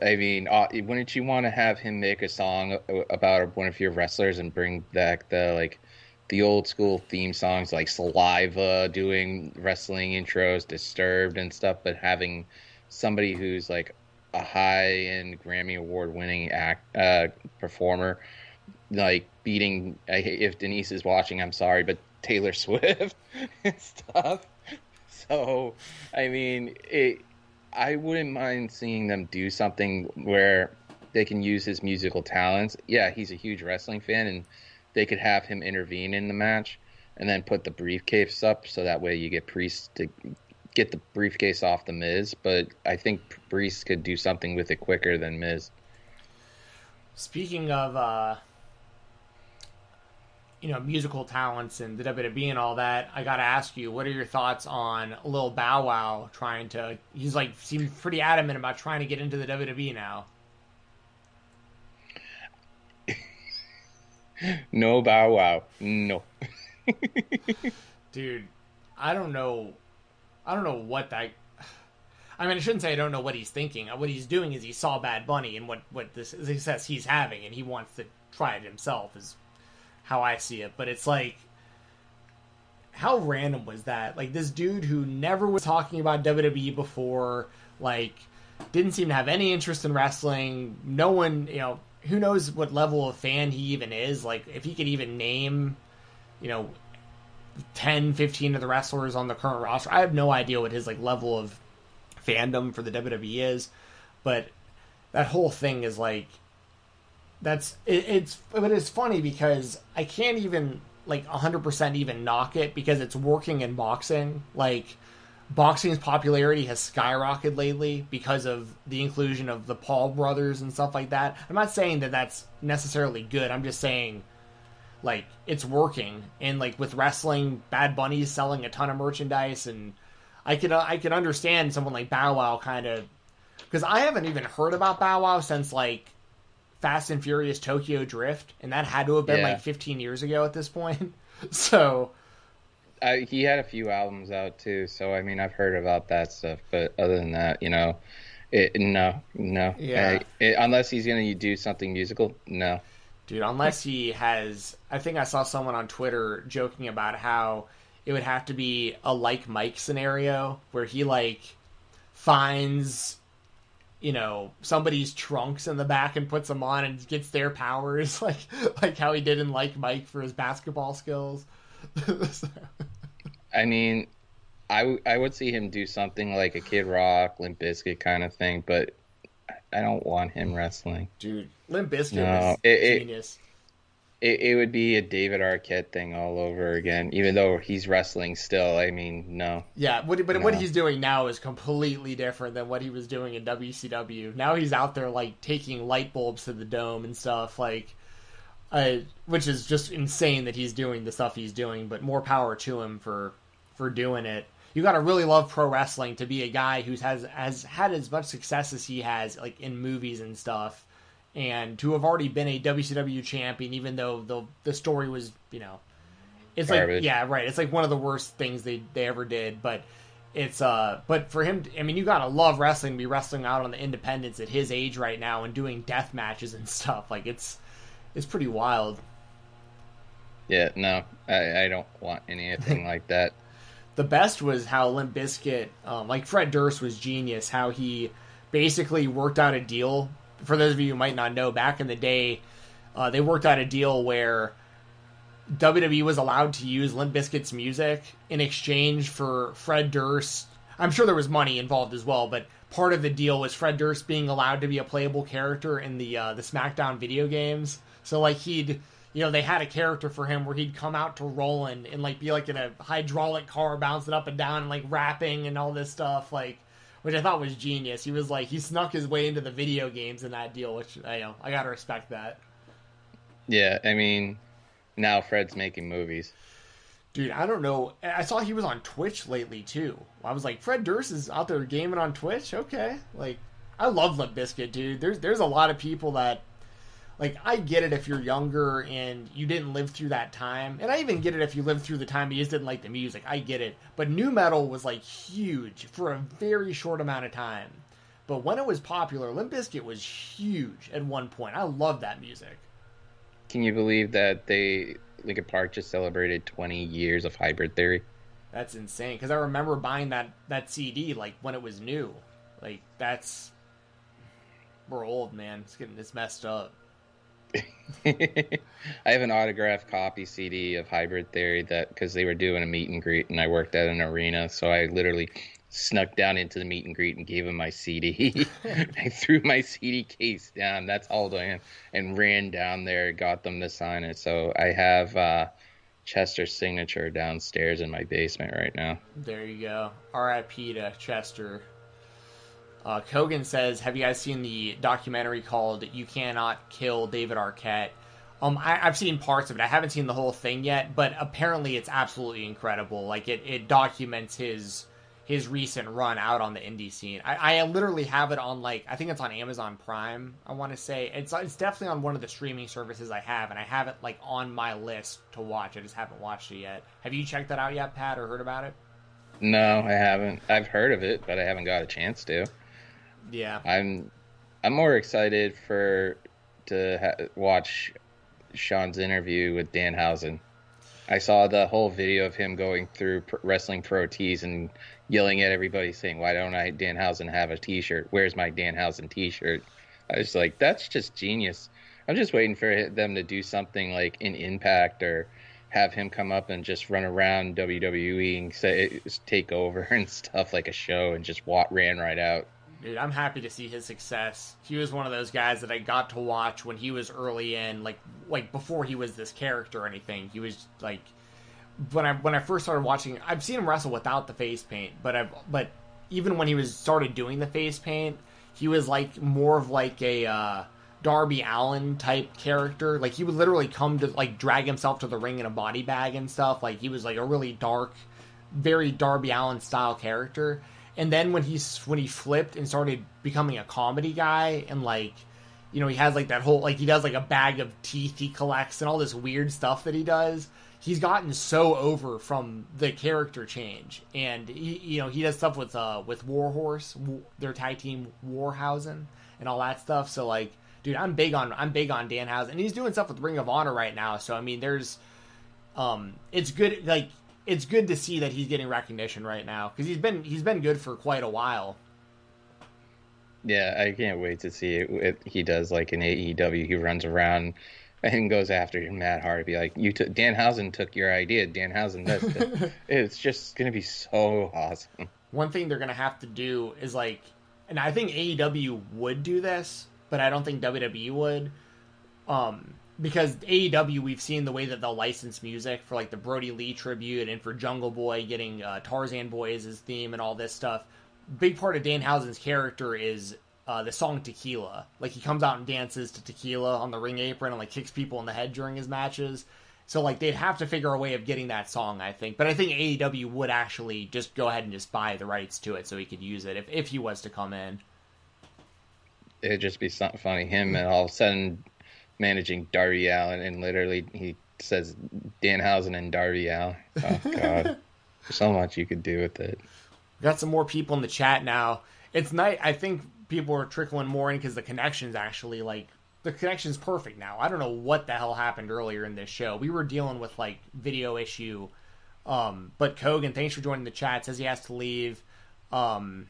I mean, uh, wouldn't you want to have him make a song about one of your wrestlers and bring back the like the old school theme songs like Saliva doing wrestling intros, Disturbed and stuff, but having somebody who's like a high end Grammy award winning act uh, performer, like beating. If Denise is watching, I'm sorry, but Taylor Swift and stuff. So, I mean, it. I wouldn't mind seeing them do something where they can use his musical talents. Yeah, he's a huge wrestling fan, and they could have him intervene in the match and then put the briefcase up so that way you get Priest to get the briefcase off the Miz. But I think Priest could do something with it quicker than Miz. Speaking of, uh, you know, musical talents and the WWE and all that, I got to ask you, what are your thoughts on Lil Bow Wow trying to? He's like seems pretty adamant about trying to get into the WWE now. no Bow Wow, no. Dude, I don't know. I don't know what that. I mean, I shouldn't say I don't know what he's thinking. What he's doing is he saw Bad Bunny and what what this success he's having, and he wants to try it himself. Is how I see it. But it's like, how random was that? Like this dude who never was talking about WWE before, like didn't seem to have any interest in wrestling. No one, you know, who knows what level of fan he even is. Like if he could even name you know 10 15 of the wrestlers on the current roster i have no idea what his like level of fandom for the wwe is but that whole thing is like that's it, it's but it's funny because i can't even like 100% even knock it because it's working in boxing. Like boxing's popularity has skyrocketed lately because of the inclusion of the paul brothers and stuff like that. I'm not saying that that's necessarily good. I'm just saying like it's working. And like with wrestling bad bunny's selling a ton of merchandise and i could uh, i could understand someone like bow wow kind of because i haven't even heard about bow wow since like fast and furious tokyo drift and that had to have been yeah. like 15 years ago at this point so I, he had a few albums out too so i mean i've heard about that stuff but other than that you know it, no no yeah I, it, unless he's gonna do something musical no Dude, unless he has. I think I saw someone on Twitter joking about how it would have to be a like Mike scenario where he, like, finds, you know, somebody's trunks in the back and puts them on and gets their powers, like, like how he did in Like Mike for his basketball skills. I mean, I, w- I would see him do something like a Kid Rock, Limp Bizkit kind of thing, but I don't want him wrestling. Dude, Limp Bizkit no, it, genius. It, it would be a David Arquette thing all over again, even though he's wrestling still. I mean, no. Yeah, but, but no. what he's doing now is completely different than what he was doing in WCW. Now he's out there like taking light bulbs to the dome and stuff, like, uh, which is just insane that he's doing the stuff he's doing. But more power to him for for doing it you got to really love pro wrestling to be a guy who's has has had as much success as he has, like in movies and stuff, and to have already been a WCW champion, even though the the story was, you know, it's Garbage. like yeah, right. It's like one of the worst things they they ever did, but. It's uh, but for him, I mean, you gotta love wrestling, to be wrestling out on the independents at his age right now and doing death matches and stuff. Like it's, it's pretty wild. Yeah, no, I, I don't want anything like that the best was how Limp Bizkit, um, like Fred Durst was genius. How he basically worked out a deal. For those of you who might not know, back in the day, uh, they worked out a deal where WWE was allowed to use Limp Bizkit's music in exchange for Fred Durst. I'm sure there was money involved as well, but part of the deal was Fred Durst being allowed to be a playable character in the uh, the SmackDown video games. So like he'd you know, they had a character for him where he'd come out to Rollin' and like be like in a hydraulic car bouncing up and down and like rapping and all this stuff, like which I thought was genius. He was like he snuck his way into the video games in that deal, which I you know I gotta respect that. Yeah, I mean, now Fred's making movies. Dude, I don't know. I saw he was on Twitch lately too. I was like, Fred Durst is out there gaming on Twitch. Okay, like I love Limp Bizkit, dude. There's there's a lot of people that like I get it if you're younger and you didn't live through that time, and I even get it if you lived through the time but you just didn't like the music. I get it, but nu metal was like huge for a very short amount of time. But when it was popular, Limp Bizkit was huge at one point. I love that music. Can you believe that they Linkin Park just celebrated 20 years of Hybrid Theory? That's insane because I remember buying that that CD like when it was new. Like that's we're old, man. It's getting it's messed up. I have an autographed copy CD of Hybrid Theory that because they were doing a meet and greet and I worked at an arena, so I literally snuck down into the meet and greet and gave him my CD. I threw my CD case down. That's all I am, and ran down there, got them to sign it. So I have uh, Chester's signature downstairs in my basement right now. There you go. R.I.P. to Chester. Uh, Kogan says, "Have you guys seen the documentary called "You Cannot Kill David Arquette"?" Um, I, have seen parts of it. I haven't seen the whole thing yet, but apparently it's absolutely incredible. Like it, it documents his his recent run out on the indie scene. I, I literally have it on like I think it's on Amazon Prime. I want to say it's it's definitely on one of the streaming services I have, and I have it like on my list to watch. I just haven't watched it yet. Have you checked that out yet, Pat, or heard about it? No, I haven't. I've heard of it, but I haven't got a chance to. Yeah, I'm I'm more excited for to ha- watch Sean's interview with Dan Danhausen. I saw the whole video of him going through wrestling pro tees and yelling at everybody, saying, "Why don't I Dan Danhausen have a T-shirt? Where's my Dan Danhausen T-shirt?" I was like, "That's just genius." I'm just waiting for them to do something like an Impact or have him come up and just run around WWE and say take over and stuff like a show and just walk, ran right out. Dude, I'm happy to see his success. He was one of those guys that I got to watch when he was early in, like like before he was this character or anything. He was like when I when I first started watching. I've seen him wrestle without the face paint, but I've but even when he was started doing the face paint, he was like more of like a uh, Darby Allin type character. Like he would literally come to like drag himself to the ring in a body bag and stuff. Like he was like a really dark, very Darby Allin style character and then when he's when he flipped and started becoming a comedy guy and like you know he has like that whole like he does like a bag of teeth he collects and all this weird stuff that he does he's gotten so over from the character change. And he you know he does stuff with uh with warhorse their tag team warhausen and all that stuff. So like dude i'm big on i'm big on danhausen and he's doing stuff with ring of honor right now. So i mean there's um it's good like it's good to see that he's getting recognition right now because he's been he's been good for quite a while. Yeah, I can't wait to see it. it he does like an AEW. He runs around and goes after Matt Hardy. Like you, took Danhausen took your idea. Danhausen does. it's just gonna be so awesome. One thing they're gonna have to do is like, and I think AEW would do this, but I don't think WWE would. Um, because AEW we've seen the way that they'll license music for like the Brodie Lee tribute and for Jungle Boy getting uh, Tarzan Boy as his theme and all this stuff. Big part of Danhausen's character is uh, the song Tequila. Like he comes out and dances to Tequila on the ring apron and like kicks people in the head during his matches. So like they'd have to figure a way of getting that song, I think. But I think AEW would actually just go ahead and just buy the rights to it so he could use it if if he was to come in. It'd just be something funny. Him and all of a sudden managing Darby Allin, and literally he says Danhausen and Darby Allin. Oh God, so much you could do with it. got some more people in the chat now. It's night. I think people are trickling more in because the connection's actually like the connection's perfect now. I don't know what the hell happened earlier in this show. We were dealing with like video issue. Um, but Kogan, thanks for joining the chat. Says he has to leave. Um,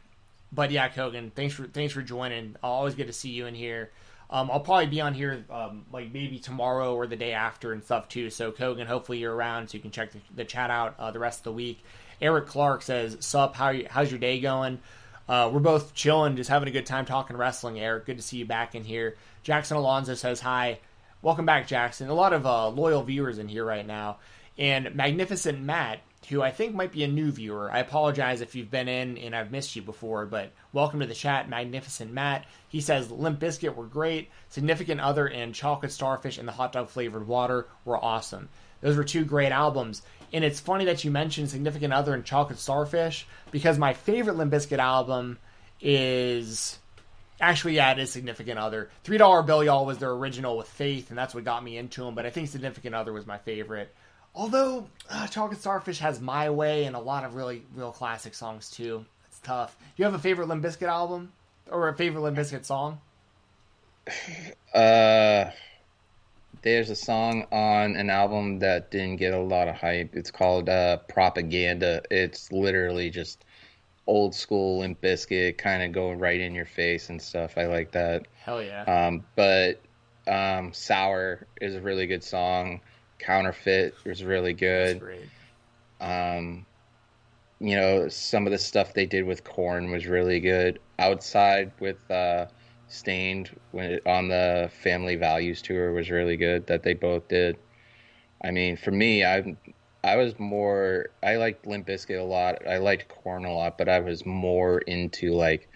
but yeah, Kogan, thanks for thanks for joining. Always good to see you in here. Um, I'll probably be on here um, like maybe tomorrow or the day after and stuff too. So Kogan, hopefully you're around so you can check the, the chat out uh, the rest of the week. Eric Clark says, "Sup? How you, how's your day going?" Uh, we're both chilling, just having a good time talking wrestling. Eric, good to see you back in here. Jackson Alonso says hi. Welcome back, Jackson. A lot of uh, loyal viewers in here right now. And Magnificent Matt who I think might be a new viewer. I apologize if you've been in and I've missed you before, but welcome to the chat, Magnificent Matt. He says Limp Bizkit were great, Significant Other and Chocolate Starfish and the Hot Dog Flavored Water were awesome. Those were two great albums. And it's funny that you mentioned Significant Other and Chocolate Starfish because my favorite Limp Bizkit album is actually yeah it is significant other three dollar bill y'all was their original with faith and that's what got me into them but i think significant other was my favorite Although uh, Chocolate Starfish has My Way and a lot of really real classic songs too. It's tough. Do you have a favorite Limp Bizkit album or a favorite Limp Bizkit song? Uh, there's a song on an album that didn't get a lot of hype. It's called uh, Propaganda. It's literally just old school Limp Bizkit, kind of going right in your face and stuff. I like that. Hell yeah. Um, but um, Sour is a really good song. Counterfeit was really good. Um, you know, some of the stuff they did with Korn was really good. Outside with uh, Staind when it, on the Family Values tour was really good that they both did. I mean, for me, I I was more I liked Limp Bizkit a lot. I liked Korn a lot, but I was more into like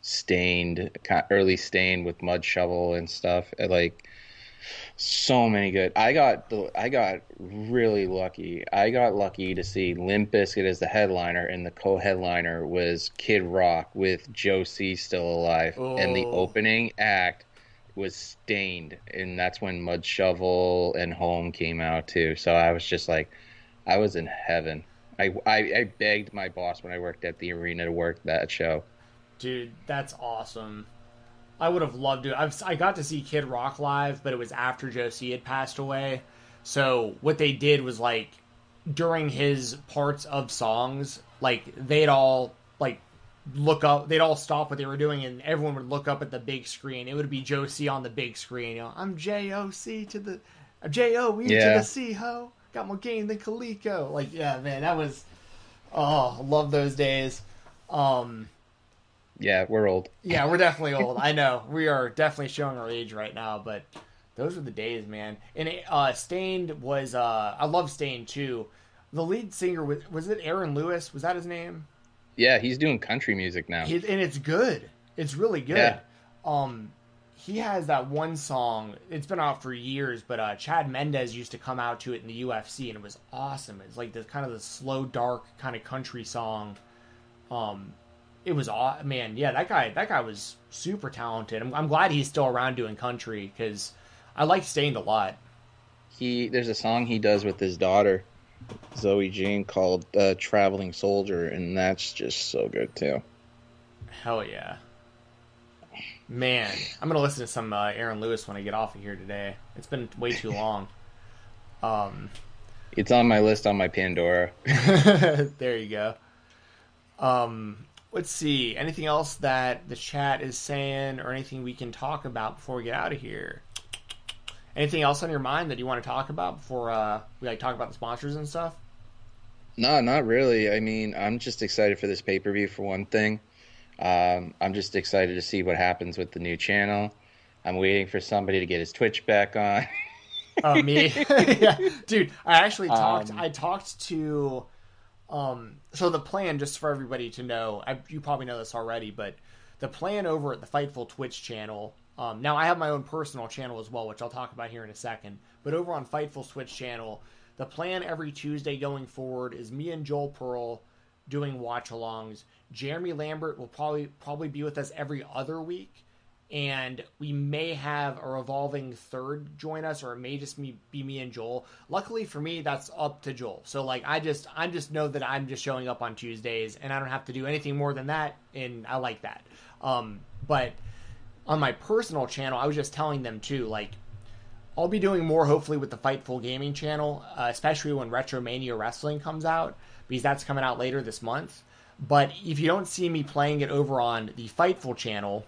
Staind, early Staind with Mudshovel and stuff. Like so many good. I got the I got really lucky. I got lucky to see Limp Bizkit as the headliner, and the co-headliner was Kid Rock with Joe C still alive, oh. and the oh. opening act was Staind, and that's when Mudshovel and Home came out too. So I was just like, I was in heaven. I, I, I begged my boss when I worked at the arena to work that show. Dude, that's awesome. I would have loved to. I've, I got to see Kid Rock live, but it was after Joe C had passed away. So what they did was like during his parts of songs, like they'd all like look up, they'd all stop what they were doing, and everyone would look up at the big screen. It would be Joe C on the big screen. You know, I'm J O C to the J O E yeah. to the C ho. Got more game than Coleco. Like yeah, man, that was oh, love those days. Um, yeah, we're old. Yeah, we're definitely old. I know we are definitely showing our age right now, but those were the days, man. And uh, Staind was uh, I love Staind too. The lead singer was was it Aaron Lewis? Was that his name? Yeah, he's doing country music now, he, and it's good. It's really good. Yeah. Um, he has that one song. It's been out for years, but uh, Chad Mendes used to come out to it in the UFC, and it was awesome. It's like this kind of the slow, dark kind of country song. Um, it was aw- man, yeah, that guy that guy was super talented. I'm, I'm glad he's still around doing country because I like Staind a lot. He there's a song he does with his daughter Zoe Jean called uh, "Traveling Soldier," and that's just so good too. Hell yeah, man! I'm gonna listen to some uh, Aaron Lewis when I get off of here today. It's been way too long. Um, it's on my list on my Pandora. there you go. Um, let's see. Anything else that the chat is saying or anything we can talk about before we get out of here? Anything else on your mind that you want to talk about before uh, we like talk about the sponsors and stuff? No, not really. I mean, I'm just excited for this pay per view for one thing. Um, I'm just excited to see what happens with the new channel. I'm waiting for somebody to get his Twitch back on. oh, me? yeah, dude. I actually talked. Um, I talked to um, so the plan, just for everybody to know, I, you probably know this already, but the plan over at the Fightful Twitch channel. Um, now I have my own personal channel as well, which I'll talk about here in a second. But over on Fightful Twitch channel, the plan every Tuesday going forward is me and Joel Pearl doing watch-alongs. Jeremy Lambert will probably probably be with us every other week and we may have a revolving third join us or it may just be, be me and joel. Luckily for me that's up to joel. So like i just i just know that i'm just showing up on tuesdays and i don't have to do anything more than that and i like that. Um, but on my personal channel i was just telling them too like i'll be doing more hopefully with the fightful gaming channel uh, especially when retromania wrestling comes out because that's coming out later this month. But if you don't see me playing it over on the fightful channel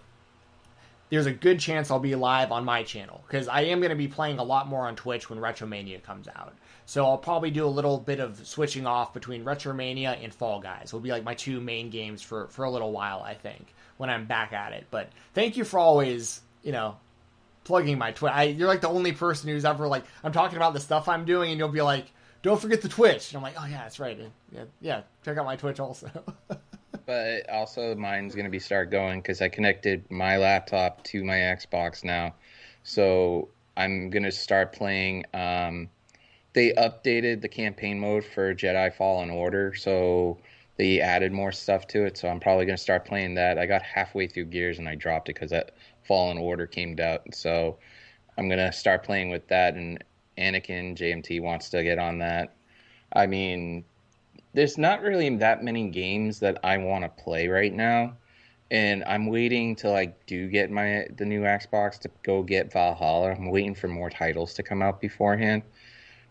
there's a good chance I'll be live on my channel because I am going to be playing a lot more on Twitch when Retromania comes out. So I'll probably do a little bit of switching off between Retromania and Fall Guys. Will be like my two main games for for a little while, I think, when I'm back at it. But thank you for always, you know, plugging my Twitch. You're like the only person who's ever like I'm talking about the stuff I'm doing, and you'll be like, "Don't forget the Twitch." And I'm like, "Oh yeah, that's right. Yeah, yeah. Check out my Twitch also." but also mine's going to be start going because I connected my laptop to my Xbox now. So I'm going to start playing. Um, they updated the campaign mode for Jedi Fallen Order, so they added more stuff to it. So I'm probably going to start playing that. I got halfway through Gears and I dropped it because that Fallen Order came out. So I'm going to start playing with that. And Anakin JMT wants to get on that. I mean, there's not really that many games that I want to play right now, and I'm waiting till I do get my the new Xbox to go get Valhalla. I'm waiting for more titles to come out beforehand.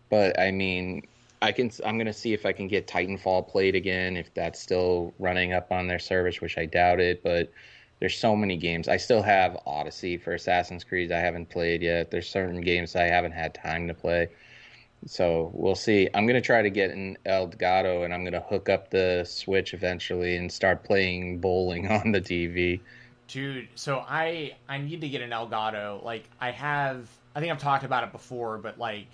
But I mean, I can. I'm gonna see if I can get Titanfall played again. If that's still running up on their service, which I doubt it. But there's so many games. I still have Odyssey for Assassin's Creed. I haven't played yet. There's certain games I haven't had time to play. So we'll see. I'm gonna try to get an Elgato, and I'm gonna hook up the Switch eventually and start playing bowling on the TV. Dude, so I I need to get an Elgato. Like I have, I think I've talked about it before, but like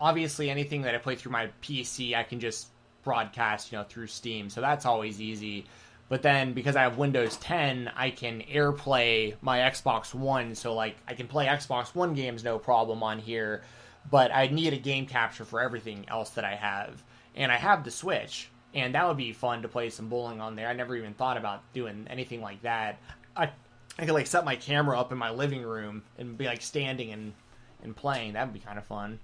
obviously anything that I play through my PC, I can just broadcast, you know, through Steam. So that's always easy. But then because I have Windows 10, I can AirPlay my Xbox One, so like I can play Xbox One games no problem on here. But I need a game capture for everything else that I have, and I have the Switch, and that would be fun to play some bowling on there. I never even thought about doing anything like that. I I could like set my camera up in my living room and be like standing and and playing. That would be kind of fun.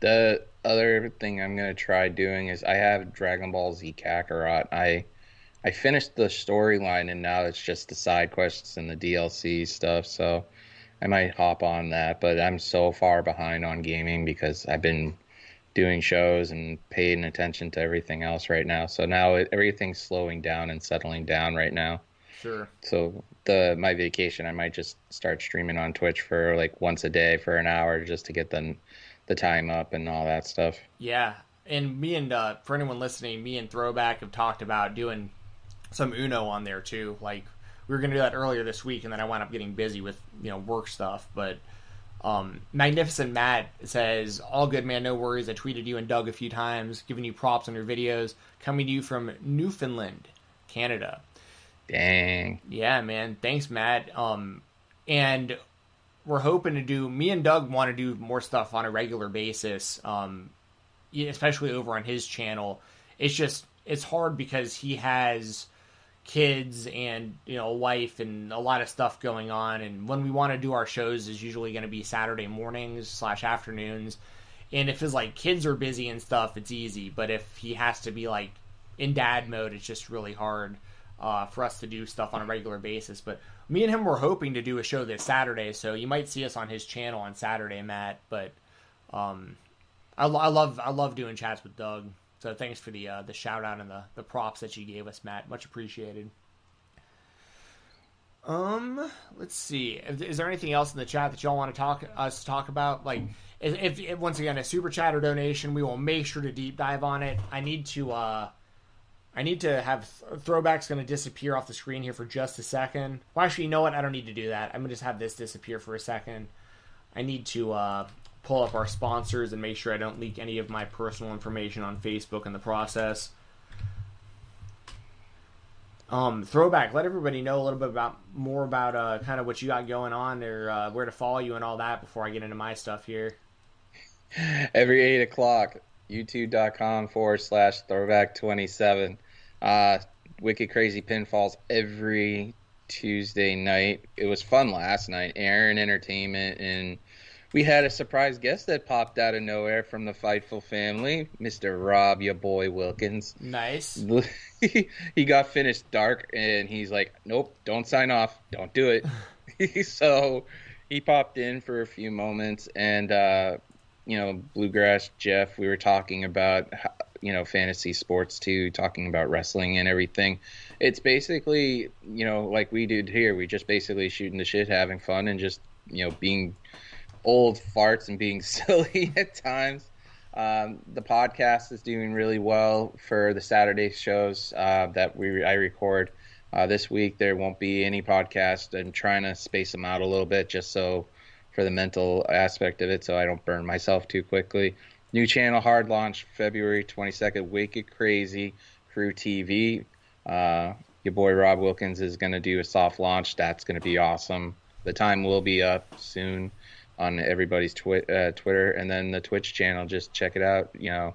The other thing I'm gonna try doing is I have Dragon Ball Z Kakarot. I I finished the storyline and now it's just the side quests and the DLC stuff. So I might hop on that, but I'm so far behind on gaming because I've been doing shows and paying attention to everything else right now. So now it, everything's slowing down and settling down right now. Sure. So the my vacation, I might just start streaming on Twitch for like once a day for an hour just to get the the time up and all that stuff. Yeah, and me and uh, for anyone listening, me and Throwback have talked about doing some Uno on there too. Like we were gonna do that earlier this week, and then I wound up getting busy with you know work stuff. But um, Magnificent Matt says, "All good, man. No worries. I tweeted you and Doug a few times, giving you props on your videos. Coming to you from Newfoundland, Canada. Dang. Yeah, man. Thanks, Matt. Um, and we're hoping to do. Me and Doug want to do more stuff on a regular basis. Um, especially over on his channel. It's just it's hard because he has kids and you know wife and a lot of stuff going on. And when we want to do our shows is usually going to be saturday mornings slash afternoons. And if his like kids are busy and stuff it's easy. But if he has to be like in dad mode it's just really hard uh, for us to do stuff on a regular basis. But me and him were hoping to do a show this saturday so you might see us on his channel on saturday matt. But um, I, I love i love doing chats with doug so thanks for the uh, the shout out and the, the props that you gave us, Matt. Much appreciated. Um, let's see. Is there anything else in the chat that y'all want to talk us talk about? Like, if, if once again a super chat or donation, we will make sure to deep dive on it. I need to uh, I need to have throwbacks going to disappear off the screen here for just a second. Well, actually, you know what? I don't need to do that. I'm gonna just have this disappear for a second. I need to uh, pull up our sponsors and make sure I don't leak any of my personal information on Facebook in the process. Um, throwback. Let everybody know a little bit about more about uh, kind of what you got going on, or uh, where to follow you and all that before I get into my stuff here. Every eight o'clock, youtube.com forward slash throwback twenty seven. Uh, wicked crazy pinfalls every Tuesday night. It was fun last night. Aaron Entertainment and we had a surprise guest that popped out of nowhere from the Fightful family, Mr. Rob, your boy Wilkins. Nice. he got finished dark, and he's like, "Nope, don't sign off, don't do it." so he popped in for a few moments, and uh, you know, bluegrass Jeff. We were talking about you know fantasy sports too, talking about wrestling and everything. It's basically you know like we did here. We just basically shooting the shit, having fun, and just you know being old farts and being silly at times. Um, the podcast is doing really well for the Saturday shows uh, that we I record. Uh, this week there won't be any podcast. I'm trying to space them out a little bit just so for the mental aspect of it, so I don't burn myself too quickly. New channel hard launch February 22nd. Wicked Crazy Crew TV. Uh, your boy Rob Wilkins is going to do a soft launch. That's going to be awesome. The time will be up soon on everybody's twi- uh, Twitter, and then the Twitch channel. Just check it out. You know,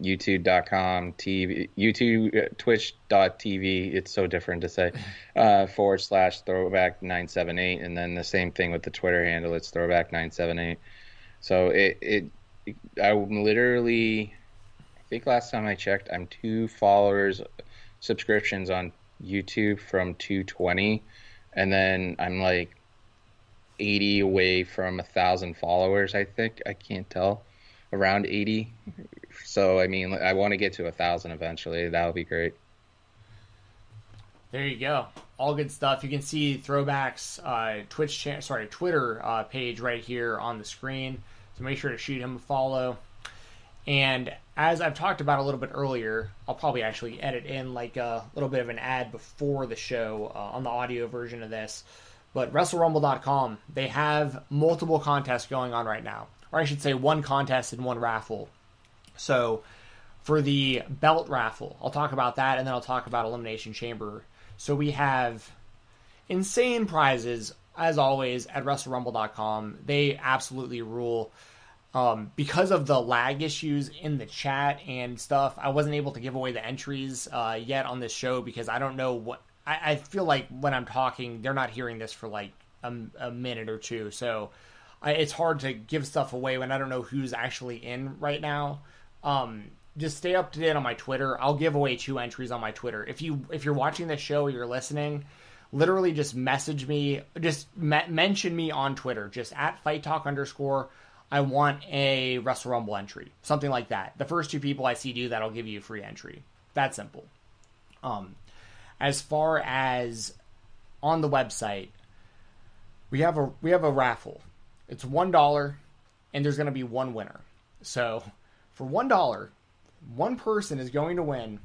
YouTube.com, TV, YouTube, uh, Twitch.tv. It's so different to say. Uh, forward slash throwback nine seven eight, and then the same thing with the Twitter handle. It's throwback nine seven eight. So it, it, it, I'm literally, I think last time I checked, I'm two followers, subscriptions on YouTube from 220, and then I'm like 80 away from a thousand followers. I think I can't tell, around 80 So I mean, I want to get to a thousand eventually. That would be great. There you go. All good stuff. You can see Throwback's uh, Twitch, cha- sorry, Twitter uh, page right here on the screen. So make sure to shoot him a follow. And as I've talked about a little bit earlier, I'll probably actually edit in like a little bit of an ad before the show uh, on the audio version of this. But WrestleRumble.com, they have multiple contests going on right now. Or I should say one contest and one raffle. So for the belt raffle, I'll talk about that and then I'll talk about Elimination Chamber. So we have insane prizes, as always, at WrestleRumble.com. They absolutely rule. Um, because of the lag issues in the chat and stuff, I wasn't able to give away the entries uh, yet on this show because I don't know what. I, I, feel like when I'm talking, they're not hearing this for like a, a minute or two, so I, it's hard to give stuff away when I don't know who's actually in right now. Um, just stay up to date on my Twitter. I'll give away two entries on my Twitter. If you if you're watching the show, or you're listening, literally just message me, just me- mention me on Twitter, just at Fight Talk underscore I want a Wrestle Rumble entry, something like that. The first two people I see do that, I'll give you a free entry. That simple. Um, as far as on the website, we have a we have a raffle. It's one dollar, and there's going to be one winner. So, for one dollar, one person is going to win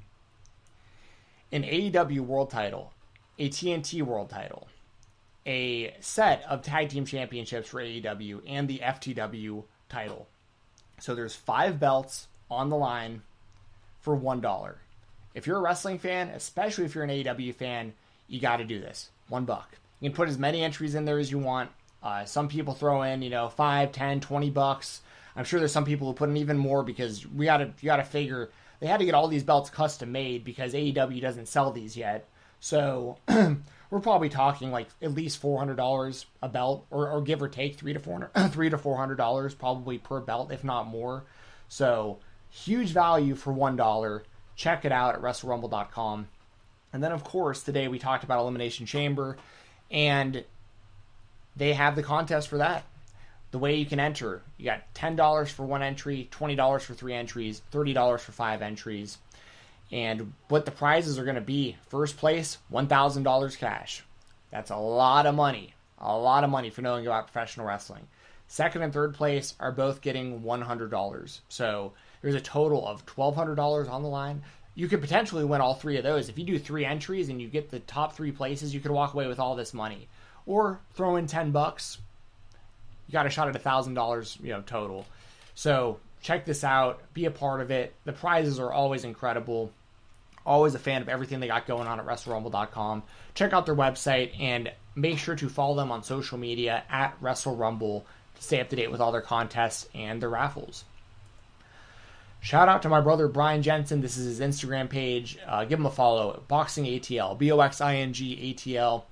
an AEW World Title, a TNT World Title, a set of tag team championships for AEW and the FTW title. So there's five belts on the line for one dollar. If you're a wrestling fan, especially if you're an AEW fan, you got to do this. One buck. You can put as many entries in there as you want. Uh, some people throw in, you know, five, ten, twenty bucks. I'm sure there's some people who put in even more because we got to you got to figure they had to get all these belts custom made because AEW doesn't sell these yet. So we're probably talking like at least four hundred dollars a belt, or, or give or take three to four three to four hundred dollars probably per belt, if not more. So huge value for one dollar. Check it out at WrestleRumble.com. And then of course today we talked about Elimination Chamber, and they have the contest for that. The way you can enter, you got ten dollars for one entry, twenty dollars for three entries, thirty dollars for five entries and what the prizes are going to be. First place, $1,000 cash. That's a lot of money. A lot of money for knowing about professional wrestling. Second and third place are both getting $100. So there's a total of $1,200 on the line. You could potentially win all three of those. If you do three entries and you get the top three places, you could walk away with all this money. Or throw in 10 bucks. You got a shot at $1,000, you know, total. So check this out, be a part of it. The prizes are always incredible. Always a fan of everything they got going on at WrestleRumble.com. Check out their website and make sure to follow them on social media at WrestleRumble to stay up to date with all their contests and their raffles. Shout out to my brother Brian Jensen. This is his Instagram page. Uh, give him a follow. Boxing ATL, B O X I N G A T L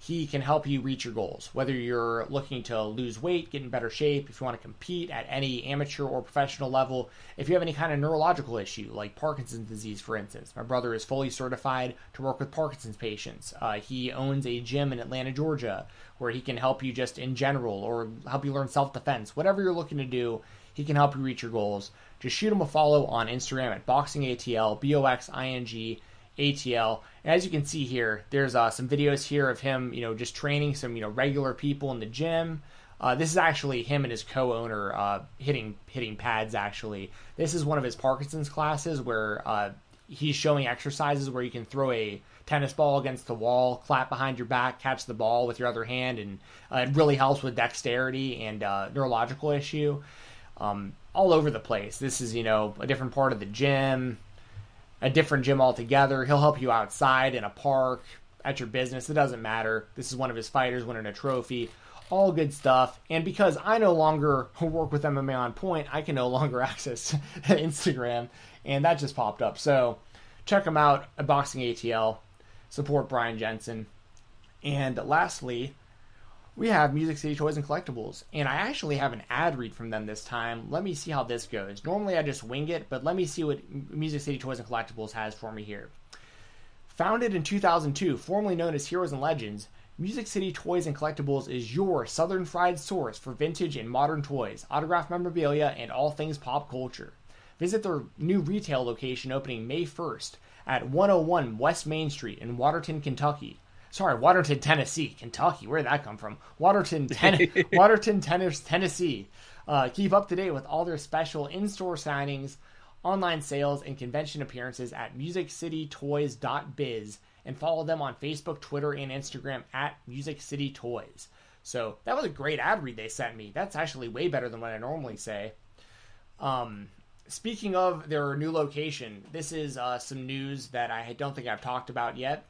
he can help you reach your goals. Whether you're looking to lose weight, get in better shape, if you want to compete at any amateur or professional level, if you have any kind of neurological issue, like Parkinson's disease, for instance. My brother is fully certified to work with Parkinson's patients. Uh, he owns a gym in Atlanta, Georgia, where he can help you just in general or help you learn self defense. Whatever you're looking to do, he can help you reach your goals. Just shoot him a follow on Instagram at BoxingATL, B O X I N G ATL. And as you can see here, there's uh, some videos here of him, you know, just training some, you know, regular people in the gym. Uh, this is actually him and his co-owner uh, hitting hitting pads. Actually, this is one of his Parkinson's classes where uh, he's showing exercises where you can throw a tennis ball against the wall, clap behind your back, catch the ball with your other hand, and uh, it really helps with dexterity and uh, neurological issue. Um, all over the place. This is you know a different part of the gym a different gym altogether. He'll help you outside in a park, at your business. It doesn't matter. This is one of his fighters winning a trophy. All good stuff. And because I no longer work with MMA on point, I can no longer access Instagram. And that just popped up. So check him out at Boxing ATL. Support Brian Jensen. And lastly, we have Music City Toys and Collectibles, and I actually have an ad read from them this time. Let me see how this goes. Normally I just wing it, but let me see what Music City Toys and Collectibles has for me here. Founded in 2002, formerly known as Heroes and Legends, Music City Toys and Collectibles is your southern fried source for vintage and modern toys, autographed memorabilia, and all things pop culture. visit their new retail location opening May 1st at 101 West Main Street in Watertown, Kentucky. Sorry, Watertown, Tennessee, Kentucky. Where did that come from? Watertown, ten- Watertown, Tennessee. Uh, keep up to date with all their special in-store signings, online sales, and convention appearances at MusicCityToys.biz and follow them on Facebook, Twitter, and Instagram at Music City Toys. So that was a great ad read they sent me. That's actually way better than what I normally say. Um, speaking of their new location, this is uh, some news that I don't think I've talked about yet.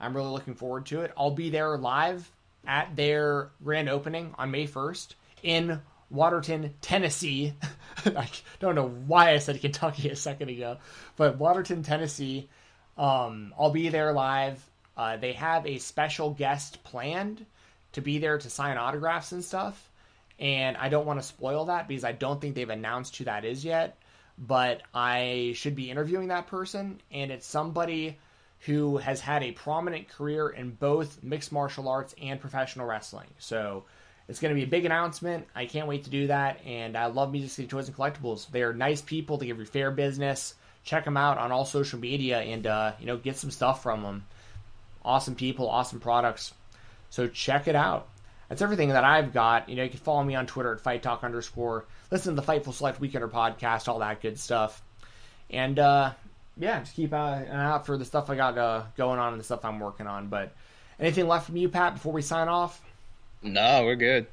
I'm really looking forward to it. I'll be there live at their grand opening on May 1st in Watertown, Tennessee. I don't know why I said Kentucky a second ago, but Watertown, Tennessee. Um, I'll be there live. Uh, they have a special guest planned to be there to sign autographs and stuff. And I don't want to spoil that because I don't think they've announced who that is yet. But I should be interviewing that person, and it's somebody who has had a prominent career in both mixed martial arts and professional wrestling. So it's going to be a big announcement. I can't wait to do that. And I love Music City Toys and Collectibles. They're nice people. They give you fair business. Check them out on all social media and uh, you know get some stuff from them. Awesome people, awesome products. So check it out. That's everything that I've got. You know, you can follow me on Twitter at Fight Talk underscore. Listen to the Fightful Select Weekender podcast, all that good stuff. And uh, yeah, just keep uh, an eye out for the stuff I got uh, going on and the stuff I'm working on. But anything left from you, Pat, before we sign off? No, we're good.